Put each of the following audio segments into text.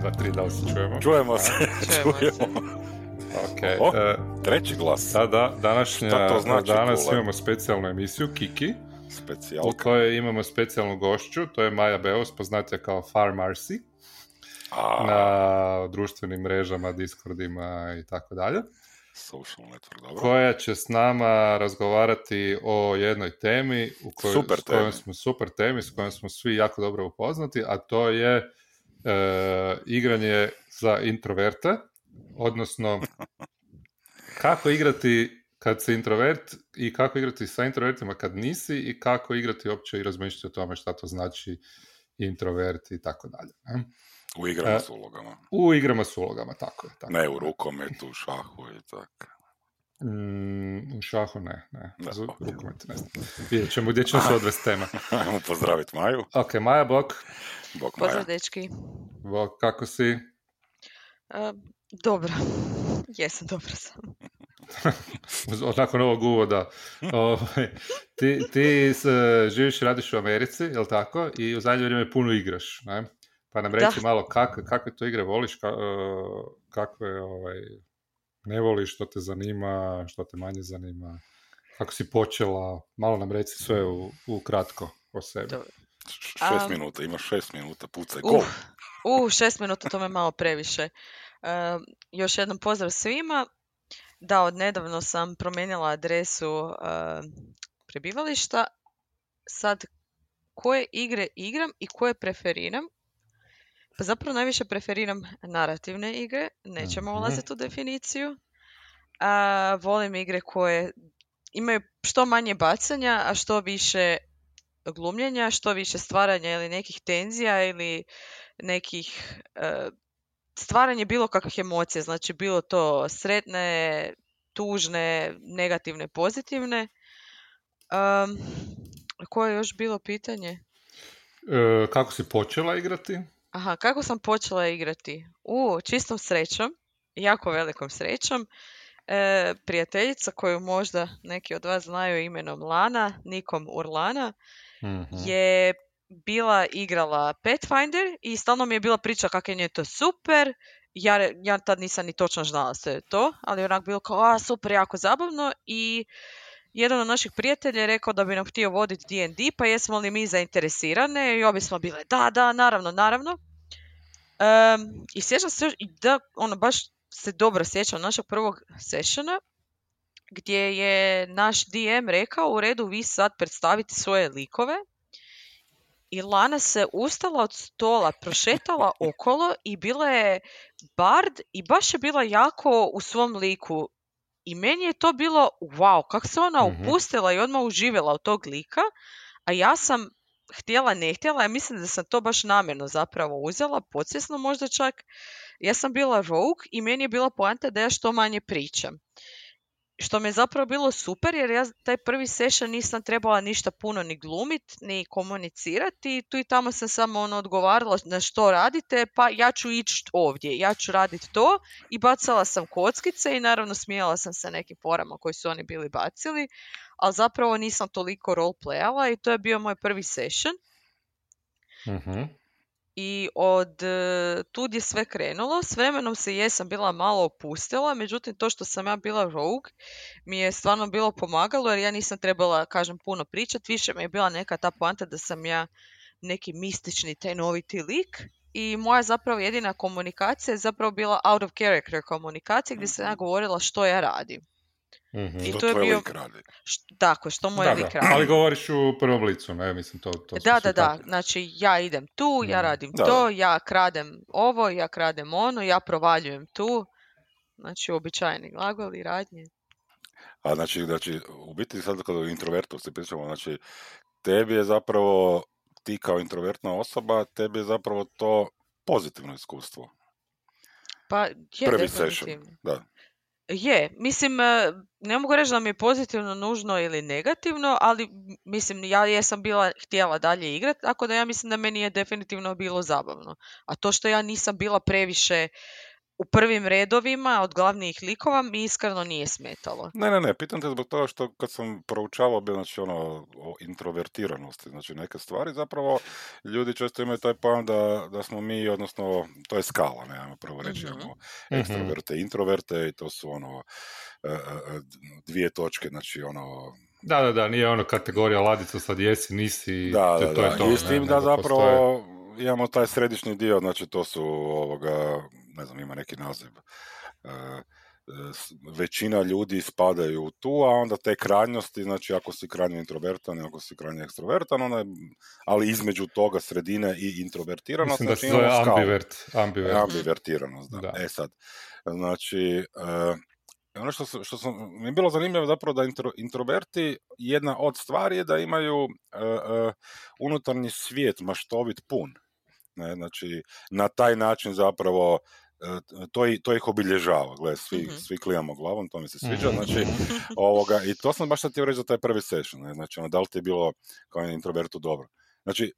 se čujemo? 1, 2, 3, da li se čujemo? Čujemo se, Čujemo se. čujemo. Ok. O, e, Treći glas, da, da, današnja, Šta to znači, danas Kule? imamo specijalnu emisiju, Kiki, u specijalka. kojoj imamo specijalnu gošću, to je Maja Beus, poznatija kao Far Marcy, A, na društvenim mrežama, Discordima i tako dalje, social network, dobro. koja će s nama razgovarati o jednoj temi u kojoj, Super s kojom temi. smo super temi, s kojom smo svi jako dobro upoznati, a to je e, igranje za introverte, odnosno kako igrati kad si introvert i kako igrati sa introvertima kad nisi i kako igrati uopće i razmišljati o tome šta to znači introvert i tako dalje. U igrama E, s ulogama. U igrama s ulogama, tako je. Tako. Ne u rukometu, u šahu i tako. Mm, u šahu ne, ne. Da, Za ok. rukomet ne znam. Vidjet ćemo gdje će nas odvesti tema. Ajmo pozdraviti Maju. Ok, Maja Bok, Maja. Pozdrav, dečki. Bok, kako si? E, dobro. Jesam, dobro sam. Nakon ovog uvoda. Ovaj, ti ti s, živiš i radiš u Americi, jel tako? I u zadnje vrijeme puno igraš, ne? Pa nam reci Da. malo kak, kakve to igre voliš, ka, eh, kakve ovaj, ne voliš, što te zanima, što te manje zanima, kako si počela, malo nam reci sve u, u kratko o sebi. Dobro. Š- Šest Am. minuta, imaš šest minuta, pucaj, Uh, gol. uh, šest minuta, to me malo previše. E, još jednom pozdrav svima. Da, od nedavno sam promijenila adresu e, prebivališta. Sad, koje igre igram i koje preferiram? Pa zapravo najviše preferiram narativne igre, nećemo Mhm. ulaziti u definiciju. A, volim igre koje imaju što manje bacanja, a što više glumljenja, što više stvaranja ili nekih tenzija ili nekih e, stvaranje bilo kakvih emocija, znači bilo to sretne, tužne, negativne, pozitivne. Um, koje je još bilo pitanje? E, kako si počela igrati? Aha, kako sam počela igrati? U, čistom srećom, jako velikom srećom. E, prijateljica koju možda neki od vas znaju imenom Lana, Nikom Urlana, Mhm. je bila igrala Pathfinder i stalno mi je bila priča kako je nje to super. Ja, ja tad nisam ni točno znala sve je to, ali onak bilo kao, a super, jako zabavno i jedan od naših prijatelja je rekao da bi nam htio voditi D&D, pa jesmo li mi zainteresirane i obje smo bile, da, da, naravno, naravno. Em, I sjećam se da, ono, baš se dobro sjećam našeg prvog sessiona, gdje je naš DM rekao, u redu, vi sad predstavite svoje likove, i Lana se ustala od stola, prošetala okolo i bila je bard i baš je bila jako u svom liku. I meni je to bilo, wow, kako se ona Mhm. upustila i odmah uživjela u tog lika, a ja sam htjela, ne htjela, ja mislim da sam to baš namjerno zapravo uzela, podsvjesno možda čak. Ja sam bila rogue i meni je bila poanta da ja što manje pričam. Što mi je zapravo bilo super jer ja taj prvi session nisam trebala ništa puno ni glumit, ni komunicirati. Tu i tamo sam samo ono odgovarala na što radite, pa ja ću ići ovdje, ja ću raditi to i bacala sam kockice i naravno smijala sam se nekim forama koji su oni bili bacili, ali zapravo nisam toliko roleplayala i to je bio moj prvi session. Mhm. I od e, tud je sve krenulo. S vremenom se jesam bila malo opustila, međutim to što sam ja bila rogue mi je stvarno bilo pomagalo jer ja nisam trebala, kažem, puno pričat. Više mi je bila neka ta poanta da sam ja neki mistični, tajnoviti lik. I moja zapravo jedina komunikacija je zapravo bila out of character komunikacija gdje sam ja govorila što ja radim. Mhm. I Što to je bio- tako, što moj Da, lik radi. ali govoriš u prvom licu, ne, mislim, to, to Da, da, da. Znači, ja idem tu, ja Mm. radim Da, to, da. ja kradem ovo, ja kradem ono, ja provaljujem tu. Znači, uobičajeni glagoli, radnje. A znači, znači, u biti sad kada introvertu se pričamo, znači, tebi je zapravo, ti kao introvertna osoba, tebi je zapravo to pozitivno iskustvo. Pa, je Prvi session, da. Je, mislim, e, ne mogu reći da mi je pozitivno nužno ili negativno, ali mislim, ja jesam bila htjela dalje igrati, tako da ja mislim da meni je definitivno bilo zabavno. A to što ja nisam bila previše u prvim redovima od glavnih likova mi iskreno nije smetalo. Ne, ne, ne, pitam te zbog toga što kad sam proučavao bio znači ono o introvertiranosti, znači neke stvari zapravo ljudi često imaju taj pojam da, da smo mi, odnosno to je skala, ne, ajmo prvo reći, Mhm. ono, Mhm. ekstroverte i introverte i to su ono e, e, e, dvije točke, znači ono Da, da, da, nije ono kategorija ladica, sad jesi, nisi, Da, to, da, to je da. to. I s ne, tim da nego zapravo postoje- imamo taj središnji dio, znači to su ovoga, ne znam, ima neki naziv. e, e, većina ljudi spadaju u tu, a onda te krajnosti, znači ako si krajnje introvertan ako si krajnje ekstrovertan, onda, je- ali između toga sredine i introvertiranost, Mislim da se znači zove imamo skalu. ambivert. ambivert. Ambivertiranost, da. Da. E sad, znači, e, ono što, sam- što sam, mi je bilo zanimljivo zapravo da intro, introverti, jedna od stvari je da imaju e, e, unutarnji svijet maštovit pun. Ne, znači, na taj način zapravo to, i, to ih obilježava. Gle, svi, Mhm. svi klijamo glavom, to mi se sviđa. Znači, ovoga, i to sam baš sad htio reći za taj prvi session. Ne? Znači, ono, da li ti je bilo kao introvertu dobro. Znači,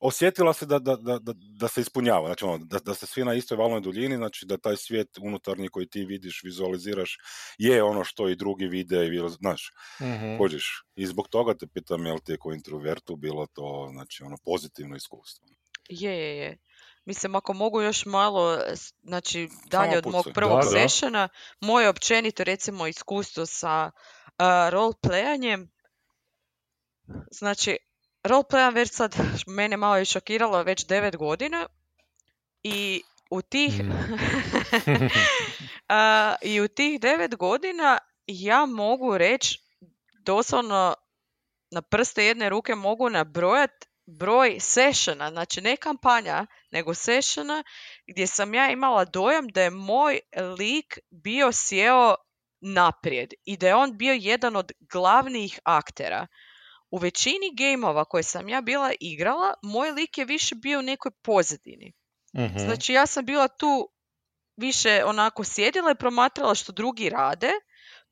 osjetila se da, da, da, da, da se ispunjava, znači ono, da, da ste svi na istoj valnoj duljini, znači da taj svijet unutarnji koji ti vidiš, vizualiziraš, je ono što i drugi vide i znaš, Mhm. hođeš. I zbog toga te pitam, jel ti je kao introvertu bilo to, znači, ono, pozitivno iskustvo? Je, je, je. Mislim, ako mogu još malo, znači, dalje od mog prvog Da, moje općenito, recimo, iskustvo sa uh, roleplayanjem, znači, roleplayam već sad, mene malo je šokiralo, već devet godina i u tih, a, i u tih devet godina ja mogu reći doslovno na prste jedne ruke mogu nabrojat broj sessiona, znači ne kampanja, nego sessiona gdje sam ja imala dojam da je moj lik bio sjeo naprijed i da je on bio jedan od glavnih aktera. U većini gameova koje sam ja bila igrala, moj lik je više bio u nekoj pozadini. Mhm. Znači ja sam bila tu više onako sjedila i promatrala što drugi rade.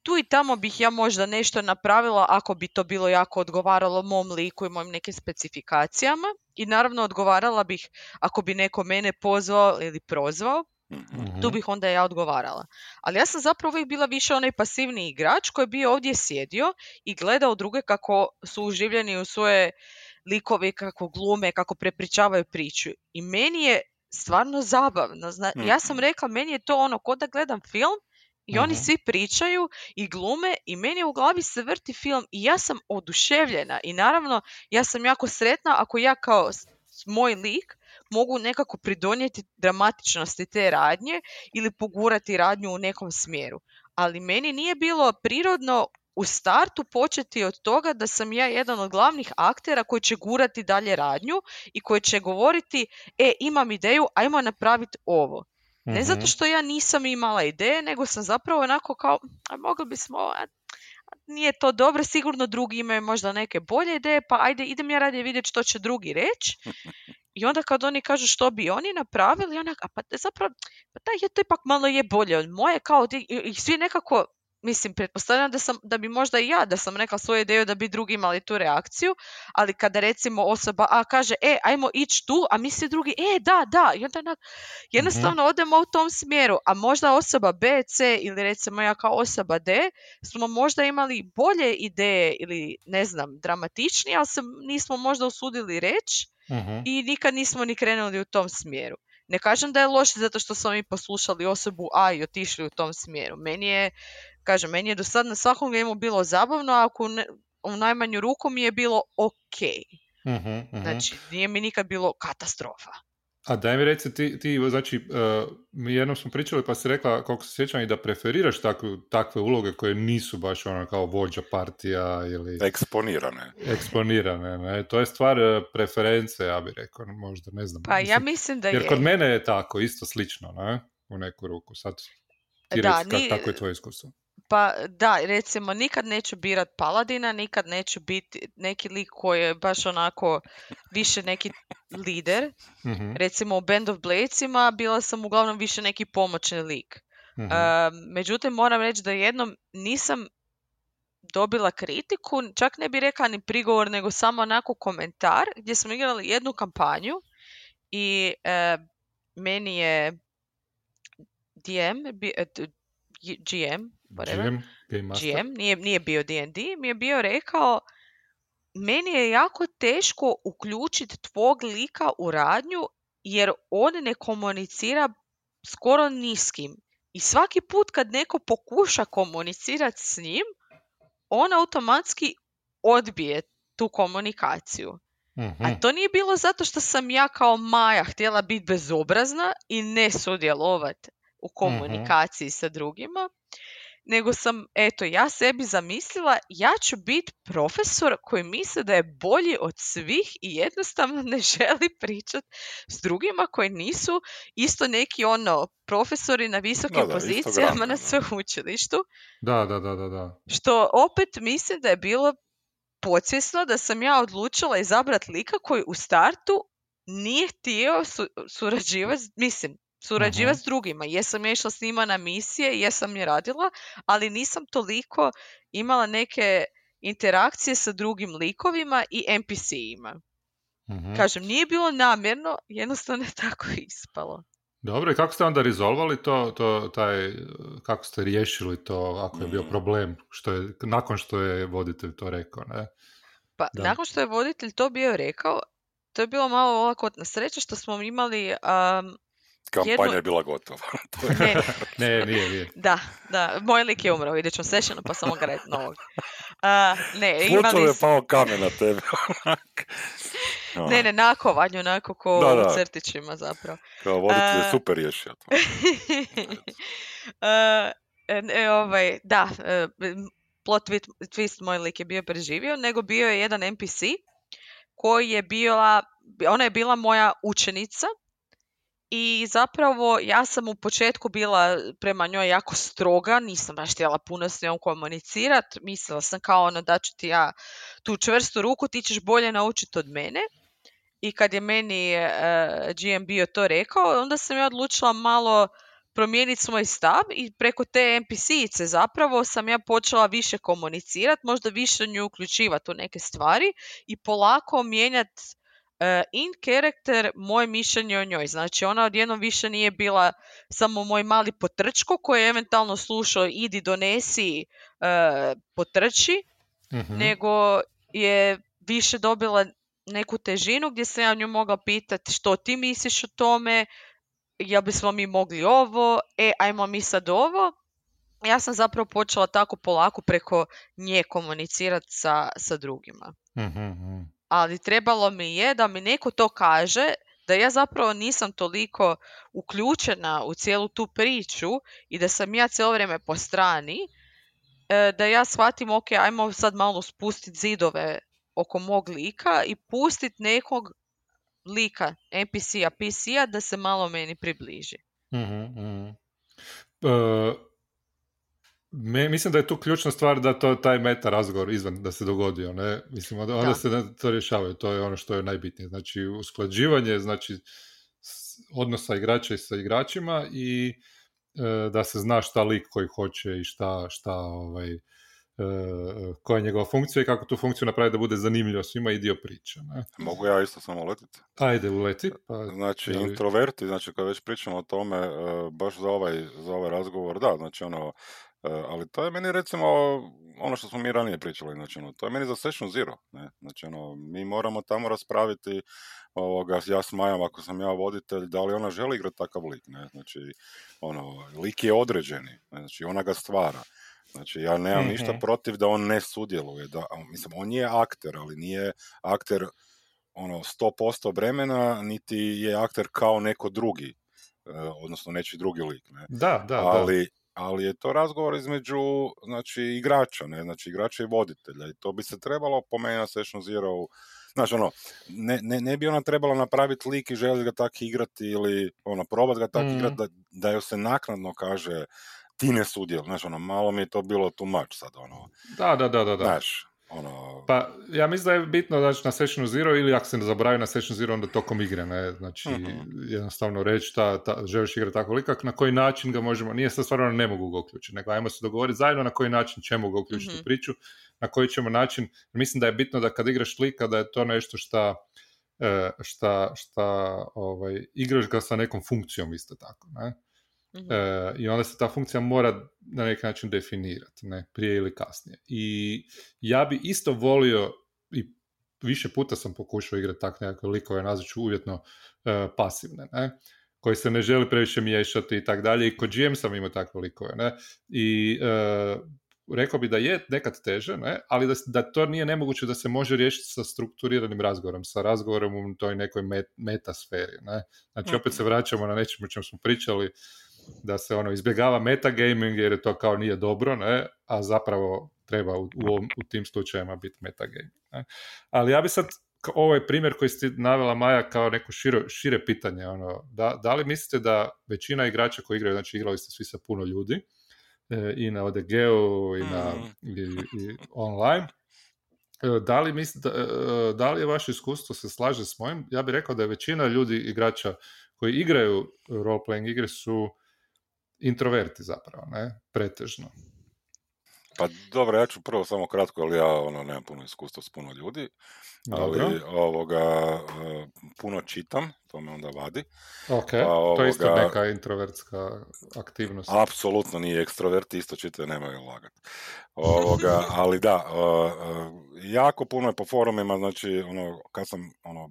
Tu i tamo bih ja možda nešto napravila ako bi to bilo jako odgovaralo mom liku i mojim nekim specifikacijama. I naravno odgovarala bih ako bi neko mene pozvao ili prozvao, Mhm. tu bih onda ja odgovarala. Ali ja sam zapravo uvijek bila više onaj pasivni igrač koji bi ovdje sjedio i gledao druge kako su uživljeni u svoje likove, kako glume, kako prepričavaju priču. I meni je stvarno zabavno. Zna, ja sam Mhm. rekla, meni je to ono, ko da gledam film i oni svi pričaju i glume i meni u glavi se vrti film i ja sam oduševljena. I naravno, ja sam jako sretna ako ja kao moj lik mogu nekako pridonijeti dramatičnosti te radnje ili pogurati radnju u nekom smjeru. Ali meni nije bilo prirodno u startu početi od toga da sam ja jedan od glavnih aktera koji će gurati dalje radnju i koji će govoriti, e, imam ideju, ajmo napraviti ovo. Ne zato Mhm. što ja nisam imala ideje, nego sam zapravo onako kao, a mogli bismo, a, a nije to dobro, sigurno drugi imaju možda neke bolje ideje, pa ajde, idem ja radije vidjeti što će drugi reći. I onda kad oni kažu što bi oni napravili, onak, a pa zapravo, pa da je to ipak malo je bolje od moje, kao i, i svi nekako, mislim, pretpostavljam da, sam, da bi možda i ja, da sam rekla svoju ideju da bi drugi imali tu reakciju, ali kada recimo osoba A kaže, e, ajmo ići tu, a mi svi drugi, e, da, da, i onda onak, jednostavno odemo u tom smjeru, a možda osoba B, C ili recimo ja kao osoba D smo možda imali bolje ideje ili ne znam, dramatičnije, ali se nismo možda usudili reći Mhm. i nikad nismo ni krenuli u tom smjeru. Ne kažem da je loše zato što smo mi poslušali osobu A i otišli u tom smjeru. Meni je, kažem, meni je do sad na svakom gameu bilo zabavno, a ako ne, u najmanju ruku mi je bilo ok. Mhm, mhm. Znači, nije mi nikad bilo katastrofa. A daj mi reci, ti, ti znači, uh, mi jednom smo pričali pa si rekla, koliko se sjećam, i da preferiraš takve, takve uloge koje nisu baš ono kao vođa partija ili Eksponirane. eksponirane. Ne? To je stvar uh, preference, ja bih rekao, možda, ne znam. Pa ja Mislim, mislim da Jer je. kod mene je tako, isto slično, ne? U neku ruku. Sad ti Da, reci, ni- kako je tvoje iskustvo. Pa da, recimo nikad neću birat paladina, nikad neću biti neki lik koji je baš onako više neki lider. Mhm, Recimo u Band of Bladesima bila sam uglavnom više neki pomoćni lik. mhm. E, međutim, moram reći da jednom nisam dobila kritiku, čak ne bi rekla ni prigovor, nego samo onako komentar gdje smo igrali jednu kampanju i e, meni je DM, e, GM, whatever, GM, Game Master. GM, nije, nije bio D&D, mi je bio rekao meni je jako teško uključiti tvog lika u radnju jer on ne komunicira skoro ni s kim. I svaki put kad neko pokuša komunicirati s njim, on automatski odbije tu komunikaciju. Mhm. A to nije bilo zato što sam ja kao Maja htjela biti bezobrazna i ne sudjelovati u komunikaciji sa drugima, nego sam, eto, ja sebi zamislila, ja ću biti profesor koji misli da je bolji od svih i jednostavno ne želi pričati s drugima koji nisu isto neki ono profesori na visokim Da, da, pozicijama na da. sveučilištu, Da, da, da, da, da. što opet mislim da je bilo podsvjesno da sam ja odlučila izabrati lika koji u startu nije htio su, surađivati, s- mislim, surađivati Mhm. s drugima. Jesam ja išla s njima na misije, jesam je radila, ali nisam toliko imala neke interakcije sa drugim likovima i NPC-ima. Mhm. Kažem, nije bilo namjerno, jednostavno je tako ispalo. Dobro, i kako ste onda rezolvali to, to, taj, kako ste riješili to ako je bio Mm. problem, što je, nakon što je voditelj to rekao, ne? Pa Da. nakon što je voditelj to bio rekao, to je bilo malo olakotna sreća što smo imali um, Kampanja je bila gotova. Ne, Ne, nije, nije. Da, da, moj lik je umro u idućem sessionu, pa samo ga novog. A, ne, imali je pao kamen na tebe. Ono, ne, ne, nakovanju, onako ko Da, u da. crtićima zapravo. Kao voditelj je A- super riješio to. E, e, ovaj, da, e, plot twist, twist moj lik je bio preživio, nego bio je jedan NPC koji je bila, ona je bila moja učenica i zapravo ja sam u početku bila prema njoj jako stroga, nisam baš htjela puno s njom komunicirat, mislila sam kao ono da ću ti ja tu čvrstu ruku, ti ćeš bolje naučiti od mene. I kad je meni e, GM bio to rekao, onda sam ja odlučila malo promijeniti svoj stav i preko te NPC-ice zapravo sam ja počela više komunicirati, možda više nju uključivati u neke stvari i polako mijenjati in character moje mišljenje o njoj. Znači ona odjednom više nije bila samo moj mali potrčko koji je eventualno slušao idi donesi e, potrči, Mhm. nego je više dobila neku težinu gdje sam ja nju mogla pitati što ti misliš o tome, jel bismo mi mogli ovo, e, ajmo mi sad ovo. Ja sam zapravo počela tako polako preko nje komunicirati sa, sa drugima. Mhm, mhm. Ali trebalo mi je da mi neko to kaže da ja zapravo nisam toliko uključena u cijelu tu priču i da sam ja cijelo vrijeme po strani, e, da ja shvatim, ok, ajmo sad malo spustiti zidove oko mog lika i pustiti nekog lika, NPC-a, PC-a da se malo meni približi. Mhm, mhm. E, me, mislim da je tu ključna stvar da to taj meta razgovor izvan da se dogodio, ne? Mislim, onda, onda Da. se to rješavaju, to je ono što je najbitnije. Znači, usklađivanje, znači, odnosa igrača i sa igračima i e, da se zna šta lik koji hoće i šta, šta ovaj, e, koja je njegova funkcija i kako tu funkciju napraviti da bude zanimljivo svima i dio priče. Ne? Mogu ja isto samo letiti? Ajde, uleti. Pa, Znači, li- introverti, znači kad već pričamo o tome, e, baš za ovaj, za ovaj razgovor, da, znači ono, ali to je meni recimo ono što smo mi ranije pričali, znači ono, to je meni za session zero, ne, znači ono, mi moramo tamo raspraviti ovoga, ja s Majom, ako sam ja voditelj, da li ona želi igrati takav lik, ne, znači, ono, lik je određeni, ne, znači ona ga stvara. Znači, ja nemam Mhm. ništa protiv da on ne sudjeluje, da, mislim, on je akter, ali nije akter ono 100% vremena, niti je akter kao neko drugi, e, odnosno nečiji drugi lik, ne. Da, da, da. Ali, je to razgovor između znači, igrača, ne, znači igrača i voditelja i to bi se trebalo po meni na Session Zero Znaš, ono, ne, ne, ne bi ona trebala napraviti lik i želi ga tak igrati ili ono, probat ga tak Mhm. igrati da, da joj se naknadno kaže ti ne sudjel, znaš, ono, malo mi je to bilo much sad, ono, Da, da, da, da. da. znaš, ono, Pa ja mislim da je bitno znači, na Session Zero ili ako se ne zaboravi na Session Zero onda tokom igre, ne? Znači Mhm. jednostavno reći ta, ta, želiš igrati tako lika, na koji način ga možemo, nije sad stvarno ne mogu ga uključiti, nego ajmo se dogovoriti zajedno na koji način ćemo ga uključiti Mhm. u priču, na koji ćemo način, mislim da je bitno da kad igraš lika da je to nešto šta e, šta, šta ovaj, igraš ga sa nekom funkcijom isto tako, ne? Mhm. E, I onda se ta funkcija mora na neki način definirati, ne, prije ili kasnije. I ja bi isto volio, i više puta sam pokušao igrati tak nekakve likove, nazvat ću uvjetno e, pasivne, ne, koji se ne želi previše miješati i tak dalje. I kod GM sam imao takve likove, ne, i e, rekao bi da je nekad teže, ne? ali da, da to nije nemoguće da se može riješiti sa strukturiranim razgovorom, sa razgovorom u toj nekoj met, metasferi. Ne? Znači opet se vraćamo na nečemu o čemu smo pričali, da se ono izbjegava metagaming jer je to kao nije dobro, ne? a zapravo treba u, u, ovom- u tim slučajevima biti metagaming. Ne? Ali ja bi sad, ovo je primjer koji ste navela Maja kao neko širo, šire pitanje. Ono, da, da li mislite da većina igrača koji igraju, znači igrali ste svi sa puno ljudi, e, i na ODG-u i, na, Mhm. i, i online, E, da li, mislite, e, da li je vaše iskustvo se slaže s mojim? Ja bih rekao da je većina ljudi, igrača koji igraju role-playing igre su introverti zapravo, ne? Pretežno. Pa dobro, ja ću prvo samo kratko, ali ja ono, nemam puno iskustva s puno ljudi, ali Dobro. ovoga, e, puno čitam, to me onda vadi. Ok, Pa, to je isto ovoga- neka introvertska aktivnost. Apsolutno nije ekstroverti, isto čitaju, nemaju lagat. Ovoga, ali da, e, e, jako puno je po forumima, znači, ono, kad sam, ono,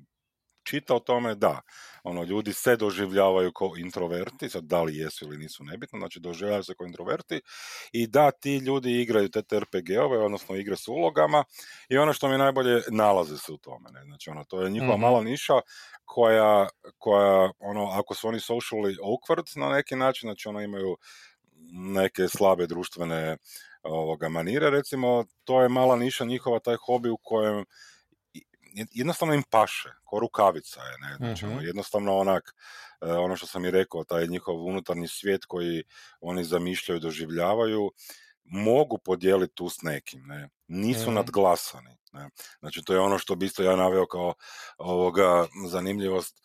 čitao o tome, da, ono, ljudi se doživljavaju kao introverti, sad da li jesu ili nisu nebitno, znači doživljavaju se kao introverti i da, ti ljudi igraju te TRPG-ove, odnosno igre s ulogama i ono što mi najbolje nalaze se u tome, ne, znači, ono, to je njihova Mhm. mala niša koja, koja, ono, ako su oni socially awkward na neki način, znači, ono, imaju neke slabe društvene ovoga manire, recimo, to je mala niša njihova, taj hobi u kojem jednostavno im paše, ko rukavica je, ne, znači, ono, jednostavno onak, e, ono što sam i rekao, taj njihov unutarnji svijet koji oni zamišljaju, doživljavaju, mogu podijeliti tu s nekim, ne, nisu Mhm. nadglasani, ne, znači to je ono što bi isto ja naveo kao ovoga zanimljivost,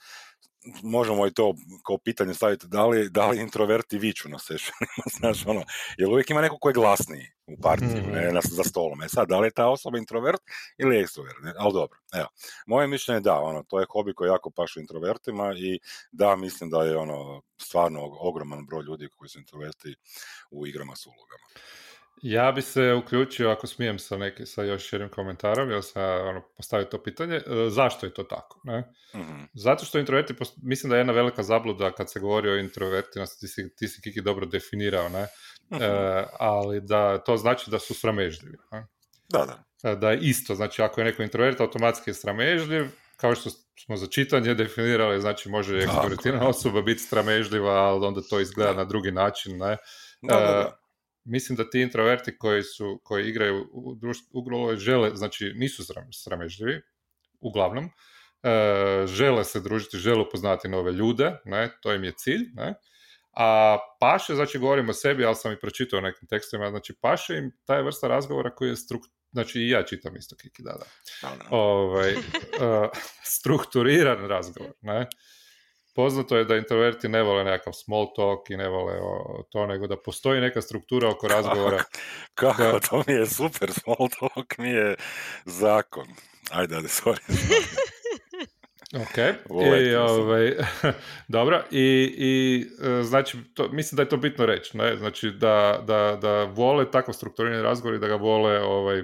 možemo i to kao pitanje staviti, da li, da li introverti viču na sessionima, znaš, ono, jer uvijek ima neko ko je glasniji u partiju, Mhm. ne, na, za stolom. E sad, da li je ta osoba introvert ili ekstrovert, ne? ali dobro, evo. Moje mišljenje je da, ono, to je hobi koji jako paše introvertima i da, mislim da je ono, stvarno ogroman broj ljudi koji su introverti u igrama s ulogama. Ja bi se uključio, ako smijem, sa, neki, sa još jednim komentarom, jer sam ono, postavio to pitanje, e, zašto je to tako? Ne? Mhm. Zato što introverti, mislim da je jedna velika zabluda kad se govori o introvertima, ti si, ti si Kiki dobro definirao, ne? Mhm. E, ali da to znači da su sramežljivi. Ne? Da, da. E, Da je isto, znači ako je neko introvert, automatski je sramežljiv, kao što smo za čitanje definirali, znači može ekstrovertirana osoba biti sramežljiva, ali onda to izgleda na drugi način, ne? Da, da, E, da. Mislim da ti introverti koji su koji igraju u društvu ugrolo žele, znači nisu sram- sramežljivi, uglavnom, e, žele se družiti, žele upoznati nove ljude, ne, to im je cilj, ne, a paše, znači govorim o sebi, ali sam i pročitao u nekim tekstovima, znači paše im taj vrsta razgovora koji je struk, znači i ja čitam isto Kiki, da, da, ovaj, e, strukturiran razgovor, ne, Poznato je da introverti ne vole nekakav small talk i ne vole to, nego da postoji neka struktura oko razgovora. Kako, Da. to mi je super, small talk mi je zakon. Ajde, ajde, sorry. Ok, I, ovaj, dobro, i, i e, znači, to, mislim da je to bitno reći, ne? znači da, da, da vole takav strukturirani razgovor i da ga vole ovaj,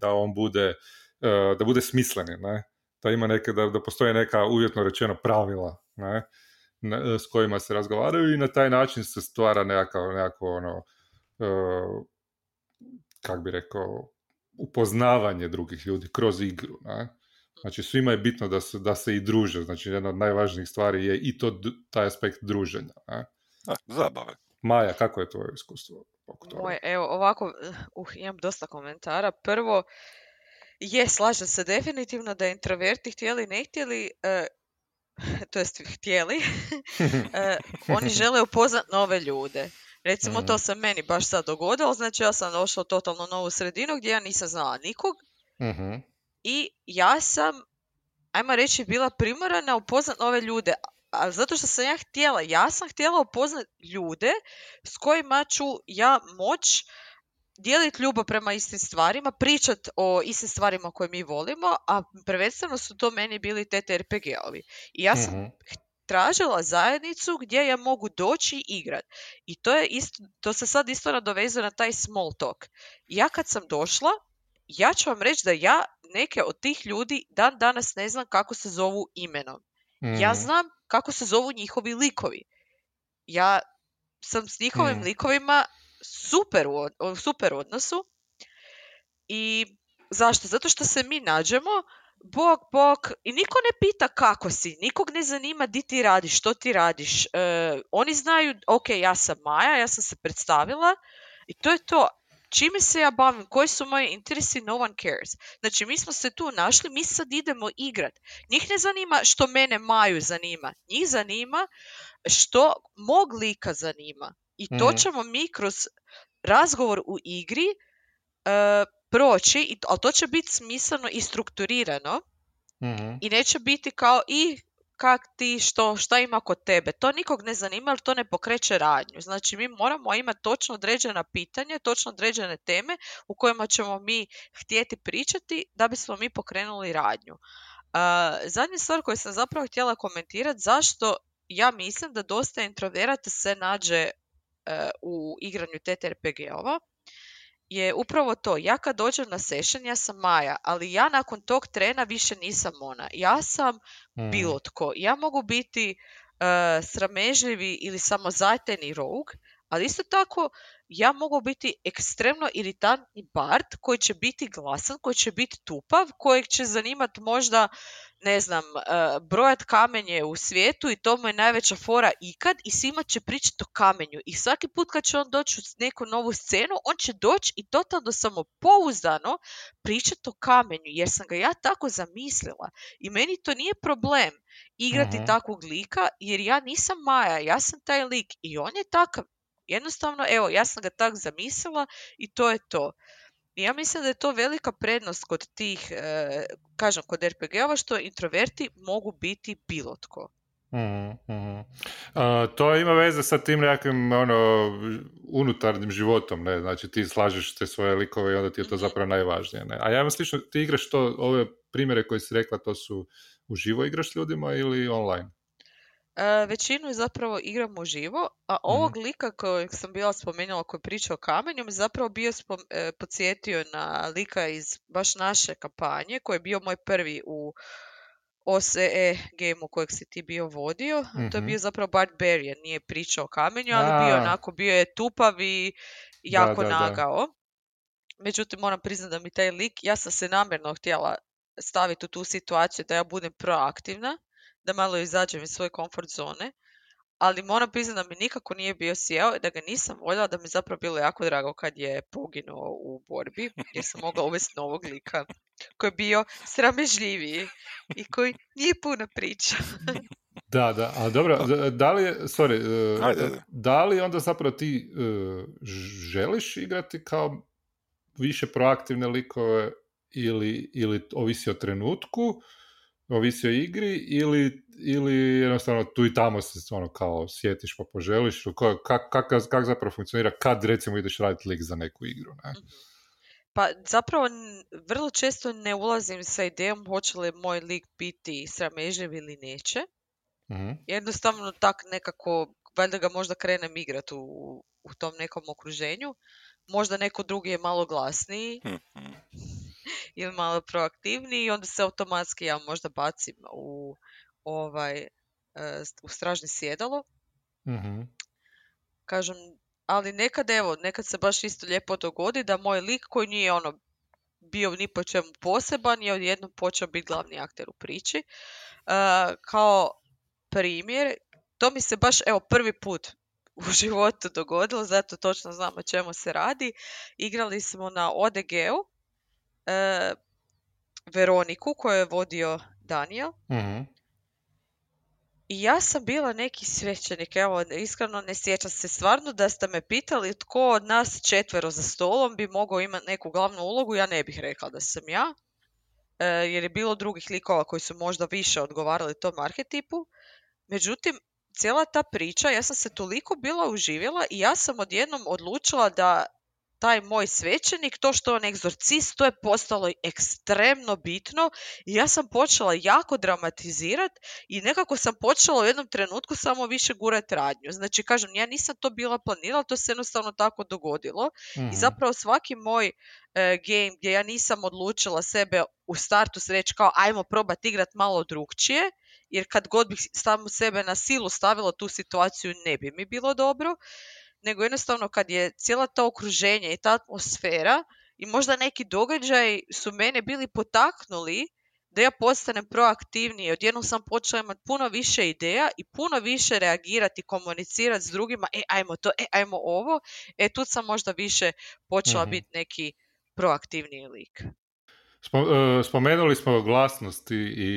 da on bude, e, da bude smisleni, ne? da ima neke, da, da postoje neka uvjetno rečeno pravila, ne? ne, s kojima se razgovaraju i na taj način se stvara nekakav, nekako ono, e, kak bi rekao, upoznavanje drugih ljudi kroz igru, ne? Znači, svima je bitno da se, da se i druže. Znači, jedna od najvažnijih stvari je i to, taj aspekt druženja. Ne? Da, zabave. Maja, kako je tvoje iskustvo? Moje, evo, ovako, uh, imam dosta komentara. Prvo, je, slažem se definitivno da introverti htjeli, ne htjeli, e, to jest htjeli, e, oni žele upoznat nove ljude. Recimo, to se meni baš sad dogodilo, znači ja sam došla u totalno novu sredinu gdje ja nisam znala nikog Mhm, i ja sam, ajmo reći, bila primorana upoznat nove ljude. A zato što sam ja htjela, ja sam htjela upoznat ljude s kojima ću ja moć dijeliti ljubav prema istim stvarima, pričat o istim stvarima koje mi volimo, a prvenstveno su to meni bili TTRPG-ovi. I ja sam mhm, tražila zajednicu gdje ja mogu doći i igrat. I to, je isto, to se sad isto nadovezuje na taj small talk. Ja kad sam došla, ja ću vam reći da ja neke od tih ljudi dan danas ne znam kako se zovu imenom. Ja Mhm. znam kako se zovu njihovi likovi. Ja sam s njihovim Mhm. likovima super u, super odnosu. I zašto? Zato što se mi nađemo, bok, bok, i niko ne pita kako si, nikog ne zanima di ti radiš, što ti radiš. E, oni znaju, ok, ja sam Maja, ja sam se predstavila i to je to. Čime se ja bavim, koji su moji interesi, no one cares. Znači, mi smo se tu našli, mi sad idemo igrat. Njih ne zanima što mene Maju zanima. Njih zanima što mog lika zanima. I to Mhm. ćemo mi kroz razgovor u igri e, proći, i- ali to će biti smisleno i strukturirano Mhm. i neće biti kao i kak ti, što, šta ima kod tebe. To nikog ne zanima, jer to ne pokreće radnju. Znači, mi moramo imati točno određena pitanja, točno određene teme u kojima ćemo mi htjeti pričati da bismo mi pokrenuli radnju. A, zadnja stvar koju sam zapravo htjela komentirati, zašto ja mislim da dosta introverata se nađe u igranju TTRPG-ova, je upravo to. Ja kad dođem na session, ja sam Maja, ali ja nakon tog trena više nisam ona. Ja sam Mhm. bilo tko. Ja mogu biti e, sramežljivi ili samozatajni rogue, ali isto tako ja mogu biti ekstremno iritantni bard koji će biti glasan, koji će biti tupav, kojeg će zanimati možda ne znam, e, brojat kamenje u svijetu i to mu je najveća fora ikad i svima će pričati o kamenju. I svaki put kad će on doći u neku novu scenu, on će doći i totalno samopouzdano pričati o kamenju, jer sam ga ja tako zamislila. I meni to nije problem igrati Mhm. takvog lika, jer ja nisam Maja, ja sam taj lik i on je takav. Jednostavno, evo, ja sam ga tak zamislila i to je to. I ja mislim da je to velika prednost kod tih, e, kažem, kod RPG-ova, što introverti mogu biti bilo tko. Mhm. A, to ima veze sa tim nekakvim ono, unutarnjim životom, ne? Znači ti slažeš te svoje likove i onda ti je to Mhm. zapravo najvažnije, ne? A ja imam slično, ti igraš to, ove primjere koje si rekla, to su uživo igraš s ljudima ili online? E, većinu zapravo igram uživo, a ovog lika kojeg sam bila spomenula koji priča o kamenju mi zapravo bio spom- e, podsjetio na lika iz baš naše kampanje koji je bio moj prvi u OSE gameu kojeg si ti bio vodio. a To je Mhm. bio zapravo Barbarian, nije pričao o kamenju, ali bio A. onako, bio je tupav i jako da, da. nagao. Međutim, moram priznati da mi taj lik, ja sam se namjerno htjela staviti u tu situaciju da ja budem proaktivna, da malo izađem iz svoje komfort zone, ali moram priznati da mi nikako nije bio sjeo i da ga nisam voljela, da mi je zapravo bilo jako drago kad je poginuo u borbi, jer sam mogla uvesti novog lika koji je bio sramežljiviji i koji nije puno priča. Da, da, ali dobro, da li je, sorry, e, da li onda zapravo ti e, želiš igrati kao više proaktivne likove ili, ili ovisi o trenutku, ovisi o igri ili, ili jednostavno tu i tamo se ono kao sjetiš pa poželiš, ko- kak, kak, kak zapravo funkcionira kad recimo ideš raditi lik za neku igru, ne? Pa zapravo vrlo često ne ulazim sa idejom hoće li moj lik biti sramežljiv ili neće. Mhm. Jednostavno tak nekako, valjda ga možda krenem igrat u, u tom nekom okruženju. Možda neko drugi je malo glasniji Mhm. ili malo proaktivniji i onda se automatski ja možda bacim u ovaj e, u stražni sjedalo. Mhm. Kažem, ali nekad evo, nekad se baš isto lijepo dogodi da moj lik koji nije ono bio ni po čemu poseban je odjednom počeo biti glavni akter u priči. E, kao primjer, to mi se baš evo prvi put u životu dogodilo, zato točno znam o čemu se radi. Igrali smo na ODG-u e, Veroniku koju je vodio Daniel Mhm. I ja sam bila neki svećenik, evo, iskreno ne sjećam se stvarno da ste me pitali tko od nas četvero za stolom bi mogao imati neku glavnu ulogu, ja ne bih rekla da sam ja, e, jer je bilo drugih likova koji su možda više odgovarali tom arhetipu. Međutim, cijela ta priča, ja sam se toliko bila uživjela i ja sam odjednom odlučila da taj moj svećenik, to što je on egzorcist, to je postalo ekstremno bitno i ja sam počela jako dramatizirati i nekako sam počela u jednom trenutku samo više gurati radnju. Znači, kažem, ja nisam to bila planirala, to se jednostavno tako dogodilo i Mhm. zapravo svaki moj e, game gdje ja nisam odlučila sebe u startu reći kao ajmo probati igrat malo drugčije, jer kad god bih samu sebe na silu stavila tu situaciju ne bi mi bilo dobro, nego jednostavno kad je cijela ta okruženje i ta atmosfera i možda neki događaj su mene bili potaknuli da ja postanem proaktivniji. Odjednom sam počela imati puno više ideja i puno više reagirati, komunicirati s drugima, e, ajmo to, e, ajmo ovo. E, tu sam možda više počela Mhm. biti neki proaktivniji lik. E, Spomenuli smo glasnost i, i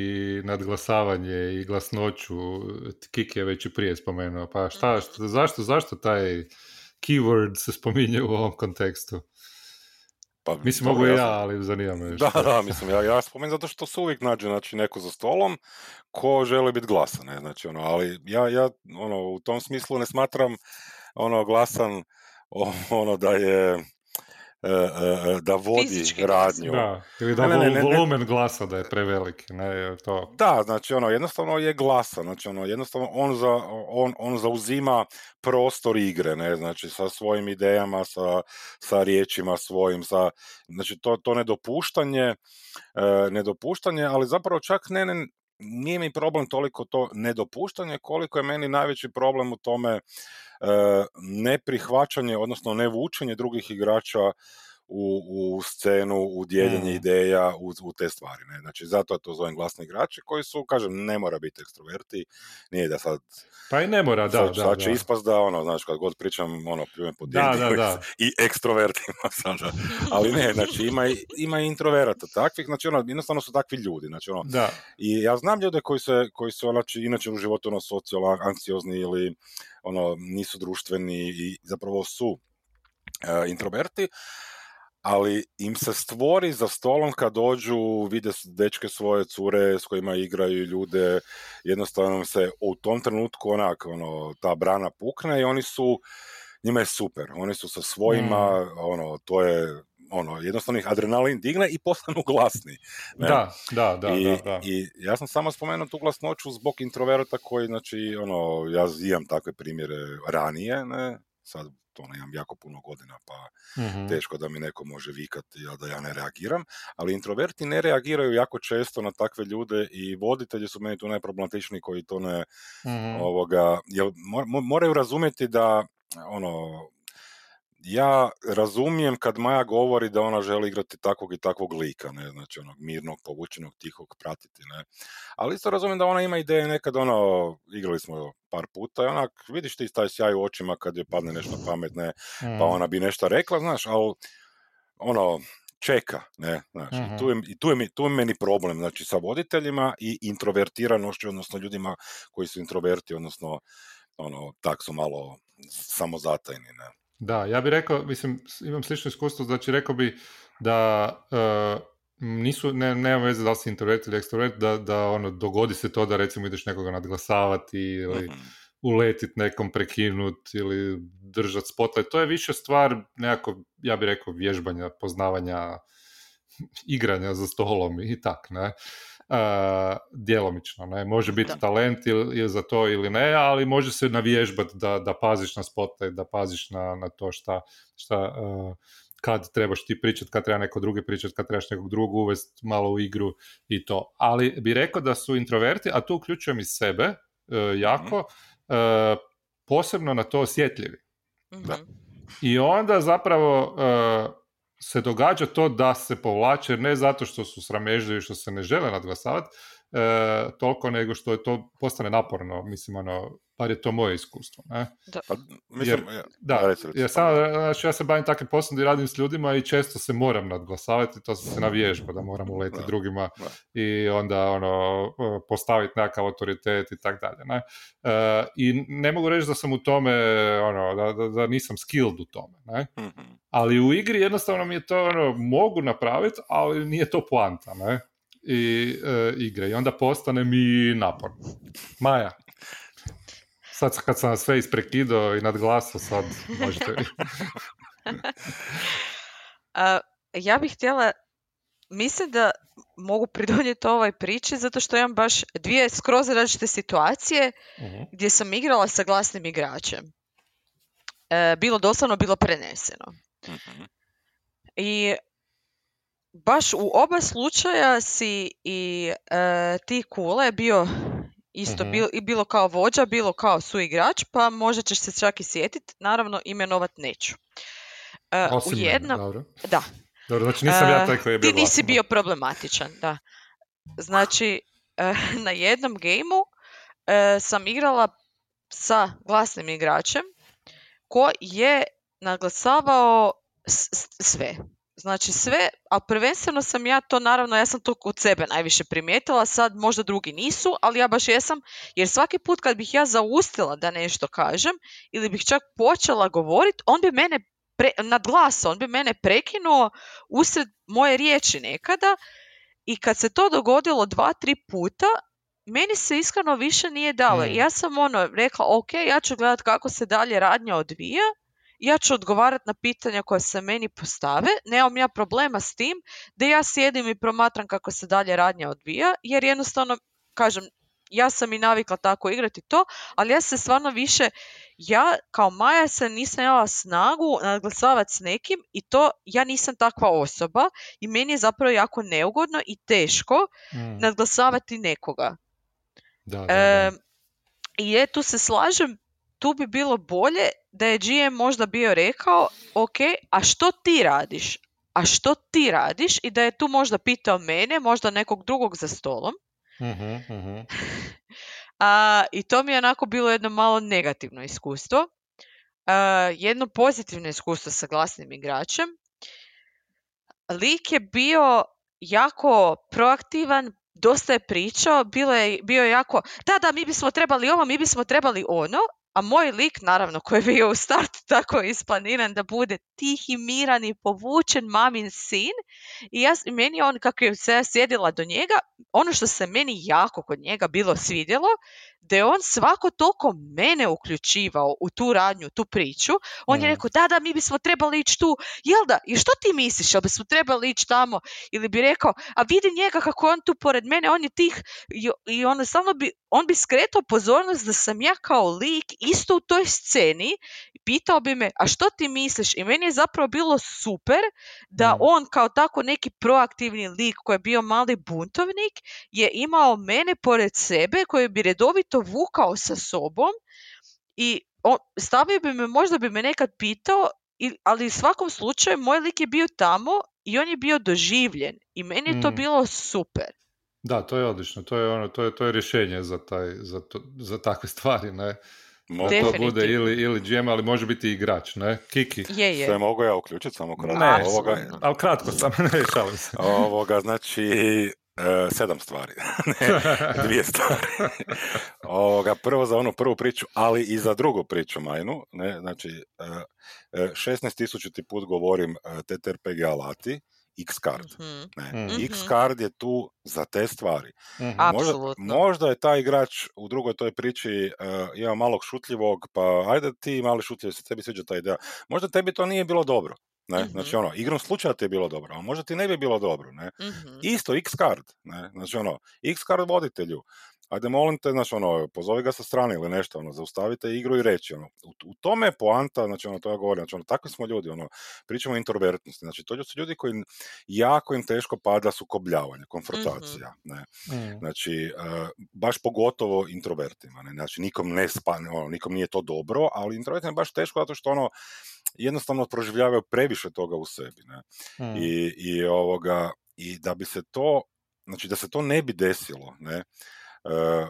nadglasavanje i glasnoću. Kik je već i prije spomenuo. Pa šta, Mhm. što- zašto, zašto taj keyword se spominje u ovom kontekstu? Pa, Mislim, mogu ja, sam- ali zanima me. Da, šta- da, mislim, ja, ja spomenem zato što se uvijek nađe znači, neko za stolom ko želi biti glasan, ne, znači, ono, ali ja, ja ono, u tom smislu ne smatram ono, glasan ono da je da vodi Fizički radnju. Da, ili da Ne, ne, ne, vol- ne, ne. volumen glasa da je preveliki, ne, to. Da, znači ono, jednostavno je glasan, znači ono, jednostavno on, za, on, on zauzima prostor igre, ne, znači sa svojim idejama, sa, sa riječima svojim, sa, znači to, to nedopuštanje, e, nedopuštanje, ali zapravo čak ne, ne, nije mi problem toliko to nedopuštanje, koliko je meni najveći problem u tome e, neprihvaćanje, odnosno nevučenje drugih igrača u, u scenu, u dijeljenje Mm. ideja, u, u te stvari. Ne? Znači, zato to zovem glasni igrači koji su, kažem, ne mora biti ekstroverti, nije da sad, Pa i ne mora, da, sad, da, sad će da. ispast da, ono, znaš, kad god pričam, ono, pljujem po Da, da, da. i ekstrovertima sada. Ali ne, znači, ima, ima i introverata takvih, znači, ono, jednostavno su takvi ljudi, znači, ono, Da, i ja znam ljude koji se, koji su znači, inače u životu ono, socijalno anksiozni ili ono, nisu društveni i zapravo su e, introverti, ali im se stvori za stolom kad dođu, vide s- dečke svoje cure s kojima igraju ljude, jednostavno se u tom trenutku onak, ono, ta brana pukne i oni su, njima je super, oni su sa svojima, ono, to je, ono, jednostavno ih adrenalin digne i postanu glasni. ne? da, da, da, I, da, da. I ja sam samo spomenuo tu glasnoću zbog introverta koji, znači, ono, ja imam takve primjere ranije, ne, sad to ne imam jako puno godina, pa Mhm. teško da mi neko može vikati, a da ja ne reagiram, ali introverti ne reagiraju jako često na takve ljude i voditelji su meni tu najproblematičniji koji to ne, Mhm. ovoga, jer mo- mo- moraju razumjeti da, ono, ja razumijem kad Maja govori da ona želi igrati takvog i takvog lika, ne, znači onog mirnog, povučenog, tihog, pratiti, ne. Ali isto razumijem da ona ima ideje nekad, ono, igrali smo par puta i onak, vidiš ti taj sjaj u očima kad joj padne nešto pametne, pa Mhm. ona bi nešto rekla, znaš, ali, ono, čeka, ne, znaš, Mhm. i tu je, i tu je, tu je meni problem, znači, sa voditeljima i introvertiranošću, odnosno ljudima koji su introverti, odnosno, ono, tak su malo samozatajni, ne. Da, ja bih rekao, mislim, imam slično iskustvo, znači rekao bi da e, nisu, ne, nema veze da li si introvert ili ekstrovert, da, da ono, dogodi se to da recimo ideš nekoga nadglasavati ili Mhm. uletit nekom prekinut ili držat spotlight. To je više stvar nekako, ja bih rekao, vježbanja, poznavanja, igranja za stolom i tak, ne. Uh, djelomično, ne. Može biti Da. talent ili, ili za to ili ne, ali može se navježbati da, da paziš na spotlight, da paziš na, na to šta, šta uh, kad trebaš ti pričat, kad treba neko drugi pričat, kad trebaš nekog drugog uvest malo u igru i to. Ali bi rekao da su introverti, a tu uključujem i sebe, uh, jako, uh, posebno na to osjetljivi. Da. Mhm. I onda zapravo e, se događa to da se povlače ne zato što su sramežljivi, što se ne žele nadglasavati, e, toliko nego što je to postane naporno, mislim, ono, bar je to moje iskustvo, ne? Pa, mislim, ja- Da, reci, jer samo, znači ja se bavim takvim poslom gdje radim s ljudima i često se moram nadglasavati, to sam se navježba da moram uletiti Da, drugima da. i onda ono, e, postaviti nekakav autoritet i tak dalje. Ne? E, I ne mogu reći da sam u tome, ono, da, da, da nisam skilled u tome. Ne? Mhm. Ali u igri jednostavno mi je to ono, mogu napraviti, ali nije to poanta, ne? I e, igre. I onda postane mi naporno. Maja. Sad kad sam vas sve isprekidao i nadglasao, sad možete. A, ja bih htjela, mislim da mogu pridonijeti ovoj priči zato što imam baš dvije skroz različite situacije Mhm. gdje sam igrala sa glasnim igračem. E, bilo doslovno, bilo preneseno. Mhm. I baš u oba slučaja si i e, ti Kule bio isto Mhm. bil- i bilo kao vođa, bilo kao suigrač, pa možda ćeš se čak i sjetiti. Naravno, imenovat neću. E, Osim u mene, dobro. da, Dobro, znači nisam ja E, taj koji je bio ti nisi bio problematičan, da. Znači, e, na jednom gameu e, sam igrala sa glasnim igračem ko je naglasavao s- s- sve. Znači sve, a prvenstveno sam ja to, naravno, ja sam to kod sebe najviše primijetila, sad možda drugi nisu, ali ja baš jesam, jer svaki put kad bih ja zaustila da nešto kažem, ili bih čak počela govoriti, on bi mene pre, nadglasao, on bi mene prekinuo usred moje riječi nekada i kad se to dogodilo dva, tri puta, meni se iskreno više nije dalo. Mm. Ja sam ono rekla, ok, ja ću gledat kako se dalje radnja odvija, ja ću odgovarati na pitanja koja se meni postave, nemam ja problema s tim da ja sjedim i promatram kako se dalje radnja odvija, jer jednostavno, kažem, ja sam i navikla tako igrati to, ali ja se stvarno više, ja kao Maja se nisam imala snagu nadglasavati s nekim i to ja nisam takva osoba i meni je zapravo jako neugodno i teško Mm, nadglasavati nekoga. da, da, da. E, I je, tu se slažem, tu bi bilo bolje da je GM možda bio rekao, ok, a što ti radiš? A što ti radiš? I da je tu možda pitao mene, možda nekog drugog za stolom. Mhm. A, I to mi je onako bilo jedno malo negativno iskustvo. A, jedno pozitivno iskustvo sa glasnim igračem. Lik je bio jako proaktivan, dosta je pričao, bilo je, bio je jako, da, da, mi bismo trebali ovo, mi bismo trebali ono, a moj lik, naravno, koji je bio u startu tako isplaniran da bude tihi, miran i povučen mamin sin, i ja, meni on, kako je se sjedila do njega, ono što se meni jako kod njega bilo svidjelo, da je on svako toliko mene uključivao u tu radnju, tu priču. On je Mm. rekao, da, da, mi bismo trebali ići tu. Jel da? I što ti misliš? Jel bismo trebali ići tamo? Ili bi rekao, a vidi njega kako je on tu pored mene, on je tih. I, i ono, stalno bi, on bi skretao pozornost da sam ja kao lik isto u toj sceni. Pitao bi me, a što ti misliš? I meni je zapravo bilo super da Mm. on kao tako neki proaktivni lik koji je bio mali buntovnik je imao mene pored sebe koji bi redovito vukao sa sobom i on, stavio bi me, možda bi me nekad pitao, ali u svakom slučaju moj lik je bio tamo i on je bio doživljen i meni je to Mm. bilo super. Da, to je odlično, to je ono, to je, to je rješenje za, taj, za, to, za takve stvari, ne? Mo- Da to bude ili, ili GM, ali može biti i igrač, ne? Kiki. Je, je. Se mogu ja uključiti samo kratko? Ne, ovoga. Ali kratko sam, ne šalim se. ovoga, znači, e, sedam stvari. ne, dvije stvari. ovoga, prvo za onu prvu priču, ali i za drugu priču, Majnu. Ne, znači, e, e, 16.000 put govorim e, TTRPG alati, X-Card. Mhm. Ne. Mm. Mhm. X-Card je tu za te stvari. Mhm. A- Možda, možda je taj igrač u drugoj toj priči uh, ima malog šutljivog, pa ajde ti mali šutljiv, se tebi sviđa ta ideja. Možda tebi to nije bilo dobro. Ne? Mhm. Znači ono, igrom slučaja ti je bilo dobro, a možda ti ne bi bilo dobro. Ne? Mhm. Isto X-card, ne? znači ono, X-card voditelju, ajde molim te, znači ono, pozovi ga sa strane ili nešto, ono, zaustavite igru i reći, ono, u, u tome je poanta, znači ono, to ja govorim, znači ono, takvi smo ljudi, ono, pričamo o introvertnosti, znači to su ljudi koji jako im teško pada sukobljavanje, konfrontacija, ne, Mm. znači, uh, baš pogotovo introvertima, ne, znači nikom ne spane, ono, nikom nije to dobro, ali introvertima je baš teško zato što ono, jednostavno proživljavaju previše toga u sebi, ne, Mm. i, i ovoga i da bi se to znači da se to ne bi desilo ne e,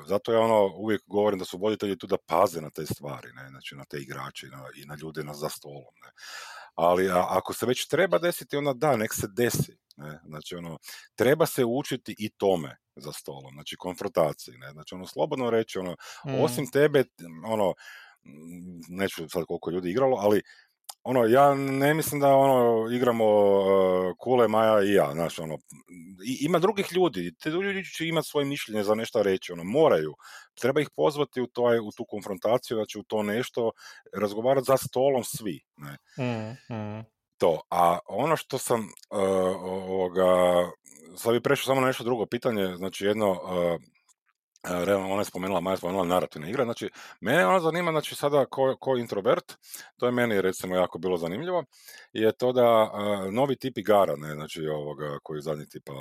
zato ja ono uvijek govorim da su voditelji tu da paze na te stvari ne znači na te igrače i na, i na ljude na za stolom ne ali a, ako se već treba desiti onda da nek se desi ne znači ono treba se učiti i tome za stolom znači konfrontaciji ne znači ono slobodno reći ono Mm. osim tebe ono neću sad koliko ljudi igralo ali ono, ja ne mislim da ono, igramo uh, Kule, Maja i ja, znaš, ono, i, ima drugih ljudi, te ljudi će imati svoje mišljenje za nešto reći, ono, moraju. Treba ih pozvati u, to, u tu konfrontaciju, znači u to nešto, razgovarati za stolom svi, ne. Mm, mm. To, a ono što sam, uh, ovoga, sad bi prešao samo na nešto drugo pitanje, znači jedno, uh, ona je spomenula, Maja je spomenula narativne igre, znači, mene ona zanima, znači, sada ko, ko introvert, to je meni, recimo, jako bilo zanimljivo, je to da novi tip igara, ne, znači, ovoga, koji zadnji tipa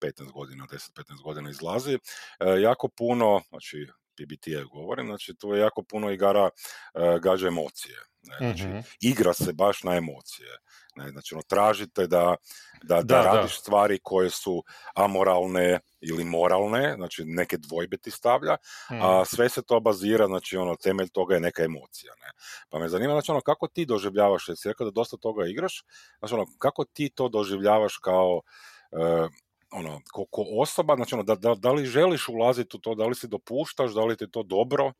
15 godina, 10-15 godina izlazi, uh, jako puno, znači, PBT govorim, znači, tu je jako puno igara uh, gađa emocije, ne, znači, mm-hmm. igra se baš na emocije, ne, znači, ono, tražite da, da, da, da radiš stvari koje su amoralne, ili moralne, znači neke dvojbe ti stavlja, a sve se to bazira, znači ono, temelj toga je neka emocija, ne. Pa me zanima, znači ono, kako ti doživljavaš, jer si rekao da dosta toga igraš, znači ono, kako ti to doživljavaš kao, uh, ono, ko, ko osoba, znači ono, da, da, da li želiš ulaziti u to, da li si dopuštaš, da li ti je to dobro?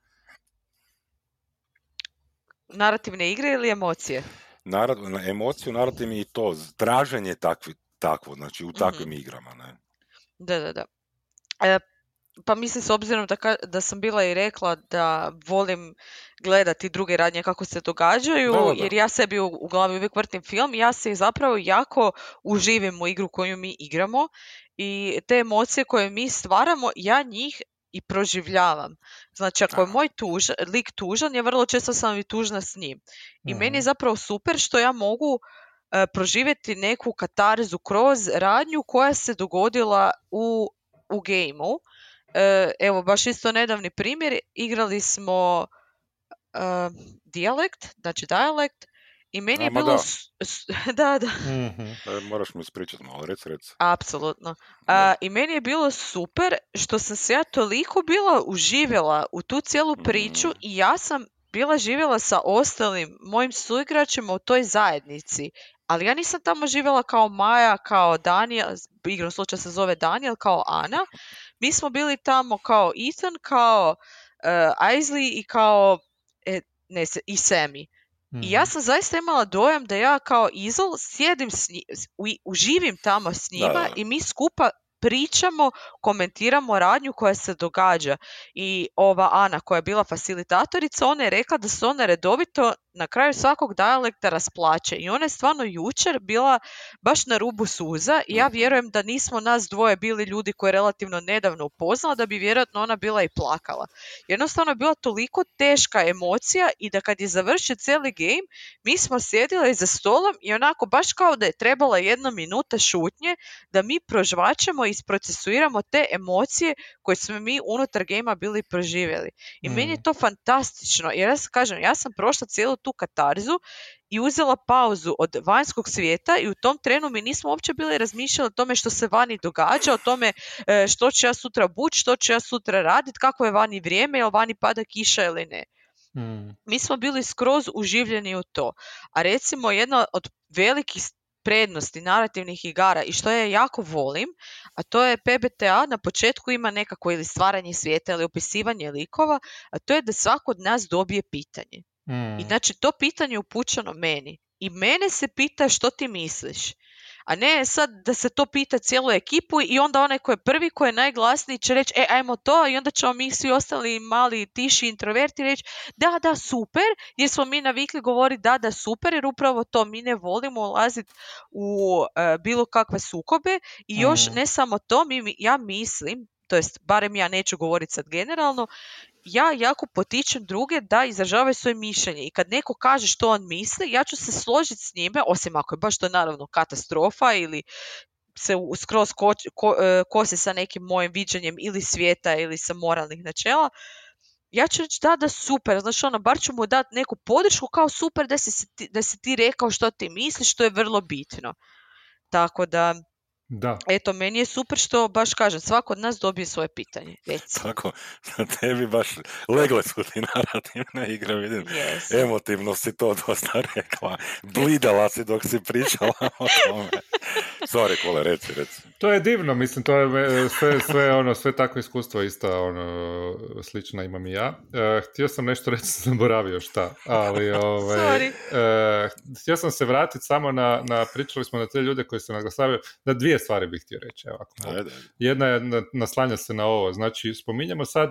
Narativne igre ili emocije? Narat, na emociju, narativ i to, traženje takvi, takvo, znači u takvim mm-hmm. igrama, ne? Da, da, da. E, pa mislim s obzirom da, da sam bila i rekla da volim gledati druge radnje kako se događaju, jer ja sebi u, u glavi uvijek vrtim film, ja se zapravo jako uživim u igru koju mi igramo i te emocije koje mi stvaramo, ja njih i proživljavam. Znači, ako je moj tuž, lik tužan, ja vrlo često sam i tužna s njim. I meni je mhm. zapravo super što ja mogu E, proživjeti neku katarzu kroz radnju koja se dogodila u, u gameu. E, evo, baš isto nedavni primjer, igrali smo uh, dijalekt, znači dijalekt, i meni je bilo... Da, da. da. Mm-hmm. moraš mi ispričati malo, rec, rec. Apsolutno. I meni je bilo super što sam se ja toliko bila uživjela u tu cijelu priču mm. i ja sam bila živjela sa ostalim mojim suigračima u toj zajednici ali ja nisam tamo živjela kao Maja, kao Daniel, igrom slučaja se zove Daniel, kao Ana. Mi smo bili tamo kao Ethan, kao uh, Aisley i kao e, ne, i I ja mhm. sam zaista imala dojam da ja kao Izol sjedim s njim, uživim tamo s njima i mi skupa pričamo, komentiramo radnju koja se događa. I ova Ana koja je bila facilitatorica, ona je rekla da se ona redovito na kraju svakog dijalekta rasplaće. I ona je stvarno jučer bila baš na rubu suza i ja vjerujem da nismo nas dvoje bili ljudi koje je relativno nedavno upoznala, da bi vjerojatno ona bila i plakala. Jednostavno je bila toliko teška emocija i da kad je završio cijeli game, mi smo sjedili za stolom i onako baš kao da je trebala jedna minuta šutnje da mi prožvaćemo i isprocesuiramo te emocije koje smo mi unutar gema bili proživjeli. I meni je mm. to fantastično jer ja kažem, ja sam prošla cijelu tu katarzu i uzela pauzu od vanjskog svijeta i u tom trenu mi nismo uopće bili razmišljali o tome što se vani događa, o tome e, što ću ja sutra bući, što ću ja sutra raditi, kako je vani vrijeme, jel vani pada kiša ili ne. Mm. Mi smo bili skroz uživljeni u to. A recimo jedna od velikih prednosti narativnih igara i što ja jako volim, a to je PBTA na početku ima nekako ili stvaranje svijeta ili opisivanje likova, a to je da svako od nas dobije pitanje. I mm. znači to pitanje je upućeno meni. I mene se pita što ti misliš a ne sad da se to pita cijelu ekipu i onda onaj ko je prvi, ko je najglasniji će reći, e, ajmo to i onda ćemo mi svi ostali mali tiši introverti reći, da, da, super, jer smo mi navikli govoriti da, da, super, jer upravo to mi ne volimo ulaziti u e, bilo kakve sukobe i još mm. ne samo to, mi, ja mislim, to jest barem ja neću govoriti sad generalno, ja jako potičem druge da izražavaju svoje mišljenje i kad neko kaže što on misli, ja ću se složiti s njime, osim ako je baš to naravno katastrofa ili se skroz ko, ko, e, kosi sa nekim mojim viđenjem ili svijeta ili sa moralnih načela, ja ću reći da, da super, znači ono, bar ću mu dati neku podršku kao super da si, da si ti rekao što ti misliš, što je vrlo bitno. Tako da, da. Eto, meni je super što, baš kažem, svako od nas dobije svoje pitanje. Reci. Tako, na tebi baš legle su ti narativne igre, vidim. Yes. Emotivno si to dosta rekla. Blidala si dok si pričala o tome. Sorry, Kole, reci, reci. To je divno, mislim, to je sve, sve, ono, sve takvo iskustvo isto, ono, slično imam i ja. E, htio sam nešto reći, sam zaboravio šta, ali, ovaj, e, htio sam se vratiti samo na, na, pričali smo na te ljude koji se naglasavaju, na dvije stvari bih htio reći, evo, ako Jedna je, naslanja se na ovo, znači, spominjemo sad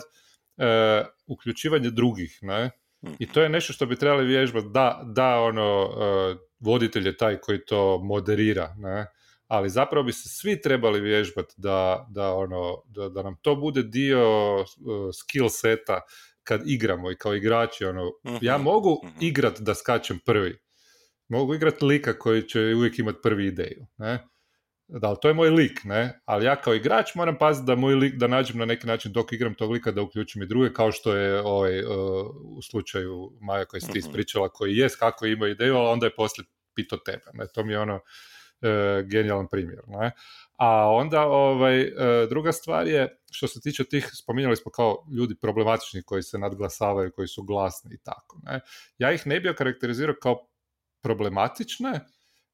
e, uključivanje drugih, ne, i to je nešto što bi trebali vježbati, da, da ono, e, voditelj je taj koji to moderira, ne, ali zapravo bi se svi trebali vježbati da, da, ono, da, da nam to bude dio uh, skill seta kad igramo i kao igrači, ono, ja mhm, mogu uh igrat da skačem prvi, mogu igrat lika koji će uvijek imati prvi ideju, ne, da, to je moj lik, ne, ali ja kao igrač moram paziti da moj lik, da nađem na neki način dok igram tog lika da uključim i druge, kao što je ovaj, uh, u slučaju Maja koji si ti mhm. ispričala, koji jest kako ima ideju, ali onda je poslije pito tebe, ne, to mi je ono, genijalan primjer. Ne? A onda ovaj, e, druga stvar je, što se tiče tih, spominjali smo kao ljudi problematični koji se nadglasavaju, koji su glasni i tako. Ne? Ja ih ne bi karakterizirao kao problematične,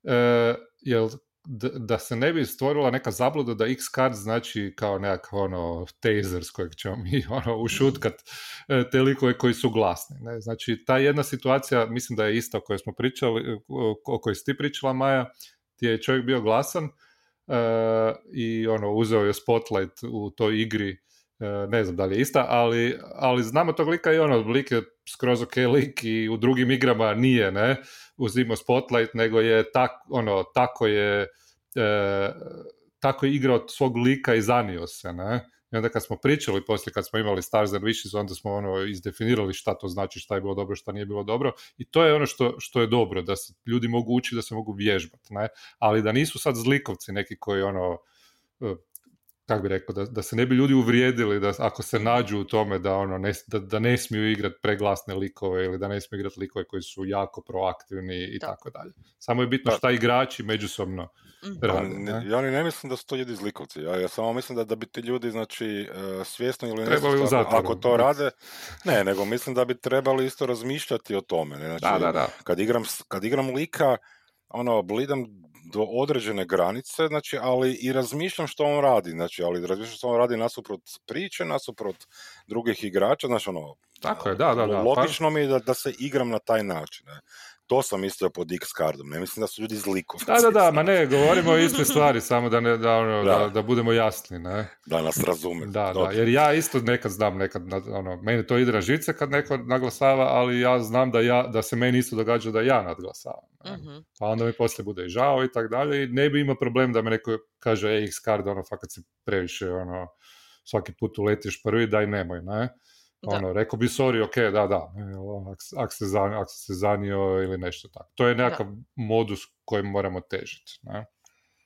e, jer da, se ne bi stvorila neka zabluda da X card znači kao nekakav ono taser s kojeg ćemo mi ono ušutkat e, te likove koji su glasni. Ne? Znači ta jedna situacija mislim da je ista o kojoj smo pričali, o kojoj si ti pričala Maja, gdje je čovjek bio glasan uh, i ono uzeo je spotlight u toj igri uh, ne znam da li je ista, ali, ali znamo tog lika i ono, lik je skroz ok lik i u drugim igrama nije, ne, uzimo spotlight, nego je tak, ono, tako je uh, tako je igrao svog lika i zanio se, ne, i onda kad smo pričali, poslije kad smo imali Stars and Wishes, onda smo ono izdefinirali šta to znači, šta je bilo dobro, šta nije bilo dobro. I to je ono što, što je dobro, da se ljudi mogu učiti, da se mogu vježbati, ne? Ali da nisu sad zlikovci neki koji ono, kako bi rekao, da, da se ne bi ljudi uvrijedili da ako se nađu u tome da, ono, ne, da, da ne smiju igrati preglasne likove ili da ne smiju igrati likove koji su jako proaktivni i tako dalje. Samo je bitno šta igrači međusobno mhm. rade. Ne? Ja ni ne mislim da su to ljudi zlikovci. Ja, ja samo mislim da, da bi ti ljudi znači, uh, svjesno ili ne ako to rade, ne, nego mislim da bi trebali isto razmišljati o tome. Ne? Znači, da, da, da. Kad, igram, kad igram lika, ono, blidam do određene granice, znači, ali i razmišljam što on radi, znači, ali razmišljam što on radi nasuprot priče, nasuprot drugih igrača, znači, ono, tako je, da, da, da. Logično mi je da, da se igram na taj način. Ne to sam mislio pod X cardom, ne mislim da su ljudi zlikovci. Da, da, da, ma ne, govorimo o iste stvari, samo da, ne, da, ono, da. da, budemo jasni, ne. Da nas razume. Da, da, jer ja isto nekad znam, nekad, ono, meni to ide na žice kad neko naglasava, ali ja znam da, ja, da se meni isto događa da ja nadglasavam. Uh-huh. Pa onda mi poslije bude i žao i tako dalje i ne bi imao problem da me neko kaže, e, X card, ono, fakat si previše, ono, svaki put uletiš prvi, daj nemoj, ne. Ono, rekao bi sorry, ok, da, da, ako se, zanio, se zanio ili nešto tako. To je nekakav modus kojem moramo težiti. Ne?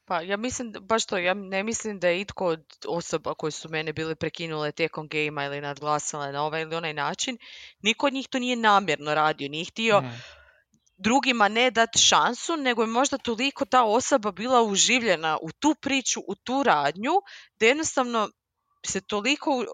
Pa ja mislim, baš to, ja ne mislim da je itko od osoba koji su mene bili prekinule tijekom gejma ili nadglasale na ovaj ili onaj način, niko od njih to nije namjerno radio, nije htio mm. drugima ne dati šansu, nego je možda toliko ta osoba bila uživljena u tu priču, u tu radnju, da jednostavno se toliko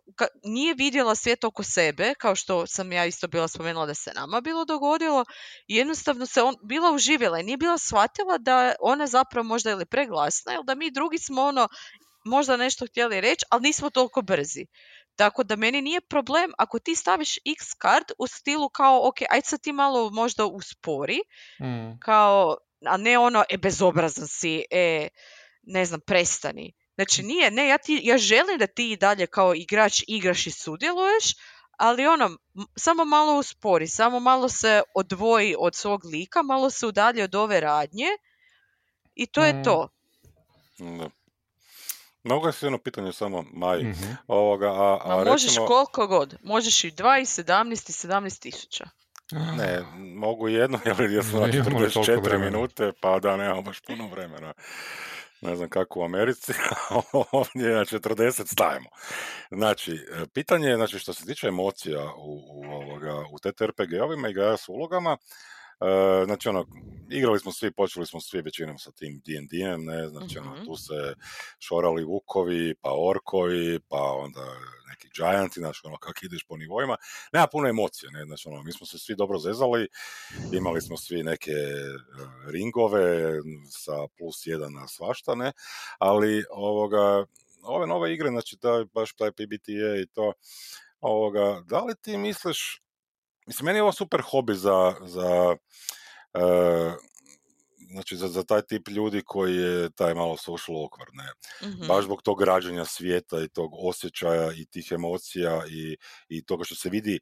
nije vidjela svijet oko sebe, kao što sam ja isto bila spomenula da se nama bilo dogodilo, i jednostavno se on bila uživjela i nije bila shvatila da ona zapravo možda ili preglasna, ili da mi drugi smo ono možda nešto htjeli reći, ali nismo toliko brzi. Tako da meni nije problem ako ti staviš X card u stilu kao, ok, ajde sad ti malo možda uspori, mm. kao, a ne ono, e, bezobrazan si, e, ne znam, prestani. Znači nije, ne, ja, ti, ja želim da ti i dalje kao igrač igraš i sudjeluješ, ali ono, samo malo uspori, samo malo se odvoji od svog lika, malo se udalje od ove radnje i to je to. Mm. Da. Mogu ja jedno pitanje samo, Maj. Mm-hmm. Ovoga, a, a, možeš koliko god. Možeš i 2 i 17 i 17 tisuća. Ne, mogu jedno, jer ja sam 44 minute, pa da nemamo baš puno vremena ne znam kako u Americi, ovdje na 40 stavimo. Znači, e, pitanje je, znači, što se tiče emocija u, u, ovoga, u TTRPG-ovima i s ulogama, Uh, znači ono, igrali smo svi, počeli smo svi većinom sa tim D&D-em, ne, znači ono, Mhm. tu se šorali vukovi, pa orkovi, pa onda neki gianti, znači ono, kak ideš po nivoima, nema puno emocije, ne, znači ono, mi smo se svi dobro zezali, imali smo svi neke uh, ringove sa plus jedan na svašta, ne, ali ovoga, ove nove igre, znači taj, baš taj PBTA i to, ovoga, da li ti misliš, mislim, meni je ovo super hobi za, za e, znači za, za taj tip ljudi koji je taj malo social awkward, ne, Mhm. baš zbog tog rađenja svijeta i tog osjećaja i tih emocija i, i toga što se vidi,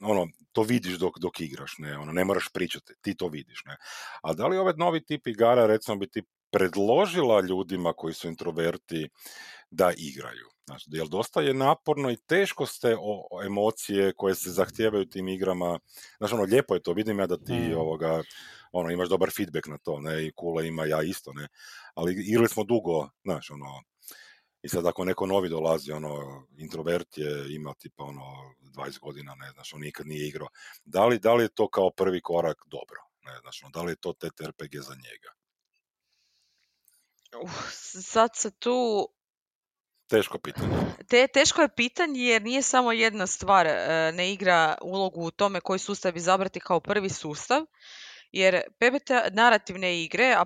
ono, to vidiš dok, dok igraš, ne, ono, ne moraš pričati, ti to vidiš, ne. A da li ovaj novi tip igara, recimo, bi ti predložila ljudima koji su introverti da igraju? Znači, jer dosta je naporno i teško ste o, o emocije koje se zahtijevaju tim igrama. Znači, ono, lijepo je to, vidim ja da ti Mm. ovoga, ono, imaš dobar feedback na to, ne, i Kula ima, ja isto, ne, ali igrali smo dugo, znaš, ono, i sad ako neko novi dolazi, ono, introvert je, ima tipa, ono, 20 godina, ne znaš, on nikad nije igrao. Da li, da li je to kao prvi korak dobro? Ne, znaš, ono, da li je to TTRPG za njega? Uh, sad se tu Teško pitanje. Te, teško je pitanje jer nije samo jedna stvar e, ne igra ulogu u tome koji sustav izabrati kao prvi sustav, jer PBTA, narativne igre, a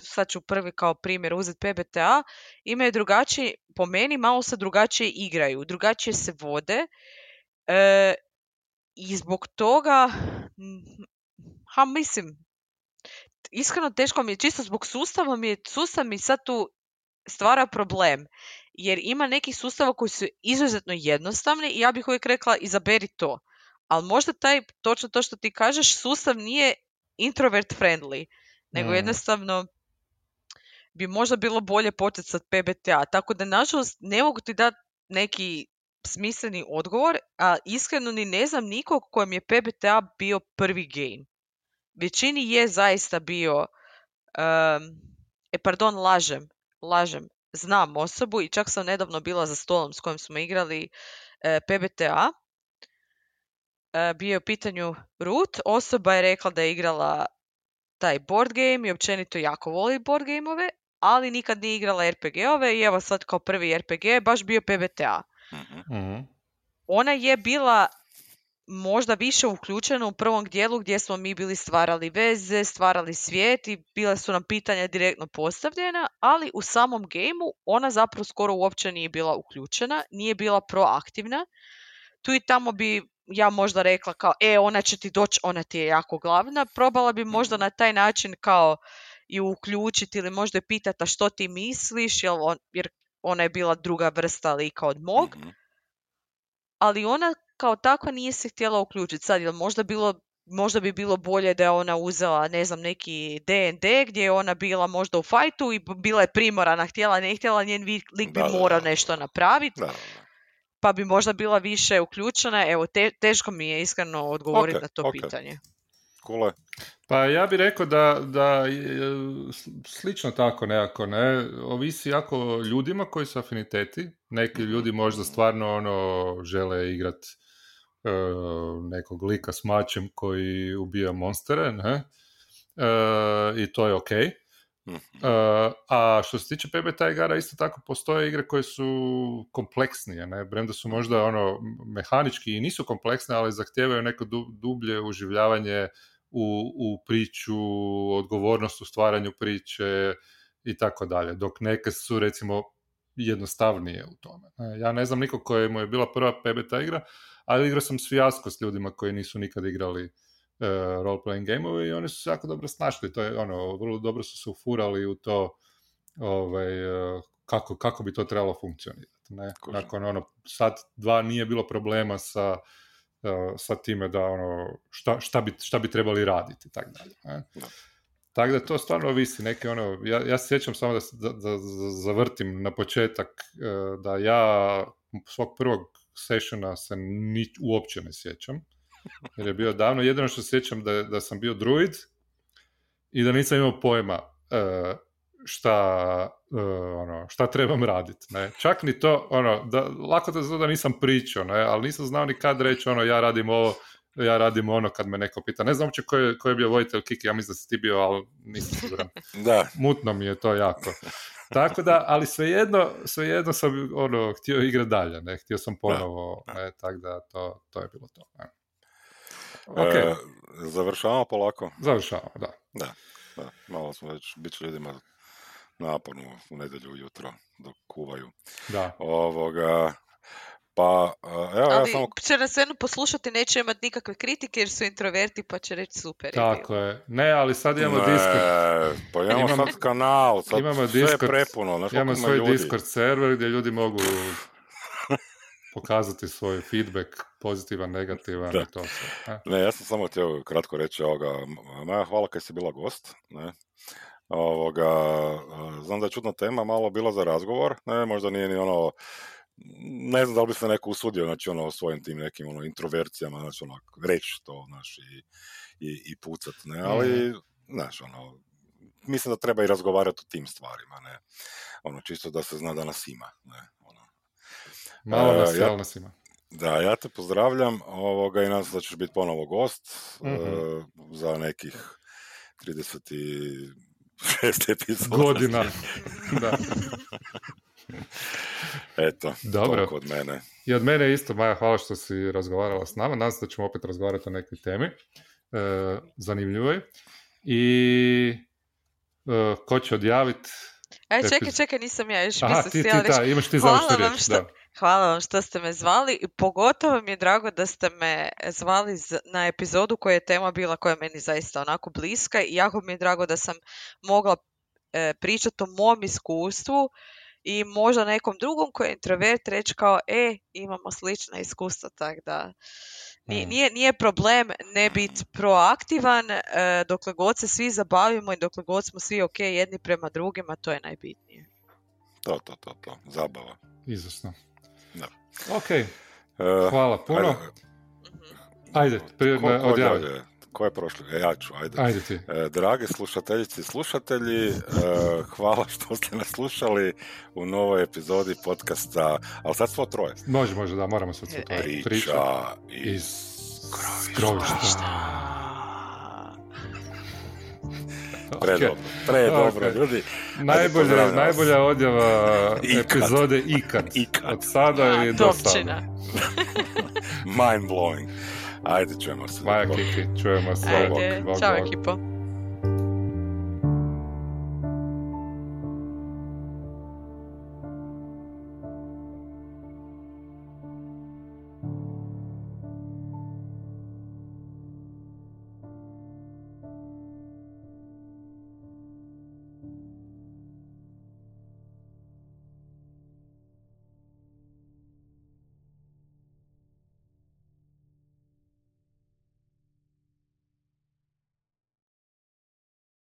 sad ću prvi kao primjer uzeti PBTA, imaju drugačiji, po meni malo se drugačije igraju, drugačije se vode e, i zbog toga, ha mislim, iskreno teško mi je, čisto zbog sustava mi je, sustav mi sad tu stvara problem jer ima nekih sustava koji su izuzetno jednostavni i ja bih uvijek rekla izaberi to. Ali možda taj, točno to što ti kažeš, sustav nije introvert friendly, nego Mm. jednostavno bi možda bilo bolje početi sa PBTA. Tako da, nažalost, ne mogu ti dati neki smisleni odgovor, a iskreno ni ne znam nikog kojem je PBTA bio prvi game. Većini je zaista bio, em, e pardon, lažem, lažem, znam osobu i čak sam nedavno bila za stolom s kojim smo igrali e, PBTA. E, bio je u pitanju Ruth, osoba je rekla da je igrala taj board game i općenito jako voli board gameove, ali nikad nije igrala RPG-ove i evo sad kao prvi RPG je baš bio PBTA. Mhm. Mhm. Ona je bila možda više uključena u prvom dijelu gdje smo mi bili stvarali veze, stvarali svijet i bile su nam pitanja direktno postavljena, ali u samom gameu ona zapravo skoro uopće nije bila uključena, nije bila proaktivna. Tu i tamo bi ja možda rekla kao, e, ona će ti doći, ona ti je jako glavna. Probala bi možda na taj način kao i uključiti ili možda pitati "A što ti misliš, on, jer ona je bila druga vrsta lika od mog Mhm. ali ona kao takva nije se htjela uključiti. Sad, jel možda bilo možda bi bilo bolje da je ona uzela, ne znam, neki D&D gdje je ona bila možda u fajtu i bila je primorana, htjela, ne htjela, njen lik bi Da, morao da. nešto napraviti, pa bi možda bila više uključena. Evo, te- teško mi je iskreno odgovoriti Ok, na to ok. pitanje. Kule. Pa ja bih rekao da, da je slično tako nekako, ne, ovisi jako ljudima koji su afiniteti, neki ljudi možda stvarno ono žele igrat e, nekog lika s mačem koji ubija monstere, ne, E, i to je ok. Mhm. E, a što se tiče PBTA igara, isto tako postoje igre koje su kompleksnije, ne? Premda su možda ono mehanički i nisu kompleksne, ali zahtijevaju neko du- dublje uživljavanje u, u priču, odgovornost u stvaranju priče i tako dalje. Dok neke su recimo jednostavnije u tome. Ja ne znam nikog kojemu je bila prva PBTA igra, ali igrao sam s fijasko s ljudima koji nisu nikad igrali uh, role-playing gameove i oni su se jako dobro snašli. To je ono, vrlo dobro su se ufurali u to ovaj, eh, kako, kako bi to trebalo funkcionirati. Ne? Kužim. Nakon ono, sat, dva nije bilo problema sa, eh, sa time da ono, šta, šta, bi, šta bi trebali raditi i tako dalje. Ne? Da. Tako da to stvarno ovisi. Neke ono, ja, ja se sjećam samo da, da, da- da zavrtim na početak da ja svog prvog sessiona se ni, uopće ne sjećam. Jer je bio davno. Jedino što sjećam da, da sam bio druid i da nisam imao pojma eh, šta, eh, ono, šta trebam raditi. Ne? Čak ni to, ono, da, lako da zna da nisam pričao, ne? ali nisam znao ni kad reći, ono, ja radim ovo, ja radim ono kad me neko pita. Ne znam uopće ko je, ko je bio voditelj Kiki, ja mislim da si ti bio, ali nisam siguran. Da, Mutno mi je to jako. Tako da, ali svejedno, svejedno sam ono, htio igrati dalje, ne, htio sam ponovo, ne, tako da to, to je bilo to. Ne. Ok, e, završavamo polako. završavamo, da. Da, da, malo smo već, bit će ljudima naporno u nedjelju ujutro dok kuvaju. Da, Ovoga, pa, evo ja Ali samo... će nas jedno poslušati, neće imati nikakve kritike jer su introverti pa će reći super. tako je. Ne, ali sad imamo Ne, Discord, Pa imamo, Imamo- sad kanal, sad imamo sve je Discord, prepuno, znaš imamo koliko ima svoj ljudi. Discord server gdje ljudi mogu pokazati svoj feedback, pozitivan, negativan Da. i to sve. ne. Ne, ja sam samo htio kratko reći ovoga, Maja, hvala kad si bila gost, ne. Ovoga, znam da je čudna tema malo bila za razgovor, ne, možda nije ni ono, ne znam da li bi se neko usudio, znači ono, svojim tim nekim ono, introvercijama, znači ono, reći to, znači, i, i, i pucat, ne, ali, znaš, ono, mislim da treba i razgovarati o tim stvarima, ne, ono, čisto da se zna da nas ima, ne, ono. Malo E, nas, ja- jel nas ima. Da, ja te pozdravljam ovoga, i nadam se da ćeš biti ponovo gost Mhm. e, za nekih 36 epizoda. Godina. da. Eto, Dobro. toliko od mene. I od mene isto, Maja, hvala što si razgovarala s nama. Nadam se da ćemo opet razgovarati o nekoj temi. E, zanimljivoj. I e, ko će odjaviti? E, čekaj, čekaj, nisam ja, još Aha, ti, ti, da, imaš ti Hvala vam riječ. što- Da. Hvala vam što ste me zvali i pogotovo mi je drago da ste me zvali na epizodu koja je tema bila koja je meni zaista onako bliska i jako mi je drago da sam mogla e, pričati o mom iskustvu i možda nekom drugom koji je introvert reći kao e, imamo slična iskustva, tako da nije, Mm. nije, nije problem ne biti proaktivan e, dokle god se svi zabavimo i dokle god smo svi ok jedni prema drugima, to je najbitnije. To, to, to, to. Zabava. Izvrsno. Da. Ok, E, hvala puno. ajde, Mhm. Ajde, prije ne, ko, je prošli? E, ja ću, ajde. Ajde ti. E, drage slušateljice i slušatelji, e, hvala što ste nas slušali u novoj epizodi podcasta, ali sad smo troje. Može, može, da, moramo se E, Priča iz iz grovišta. Ok. Predobro, predobro, Ok. ljudi. Vas. najbolja odjava Ikad. epizode ikad. Ikad. Od sada A, i do sada. Mind blowing. Ajde, čujemo se. Maja Kiki, čujemo se. Ajde, Bog, bog, čao bog. ekipo.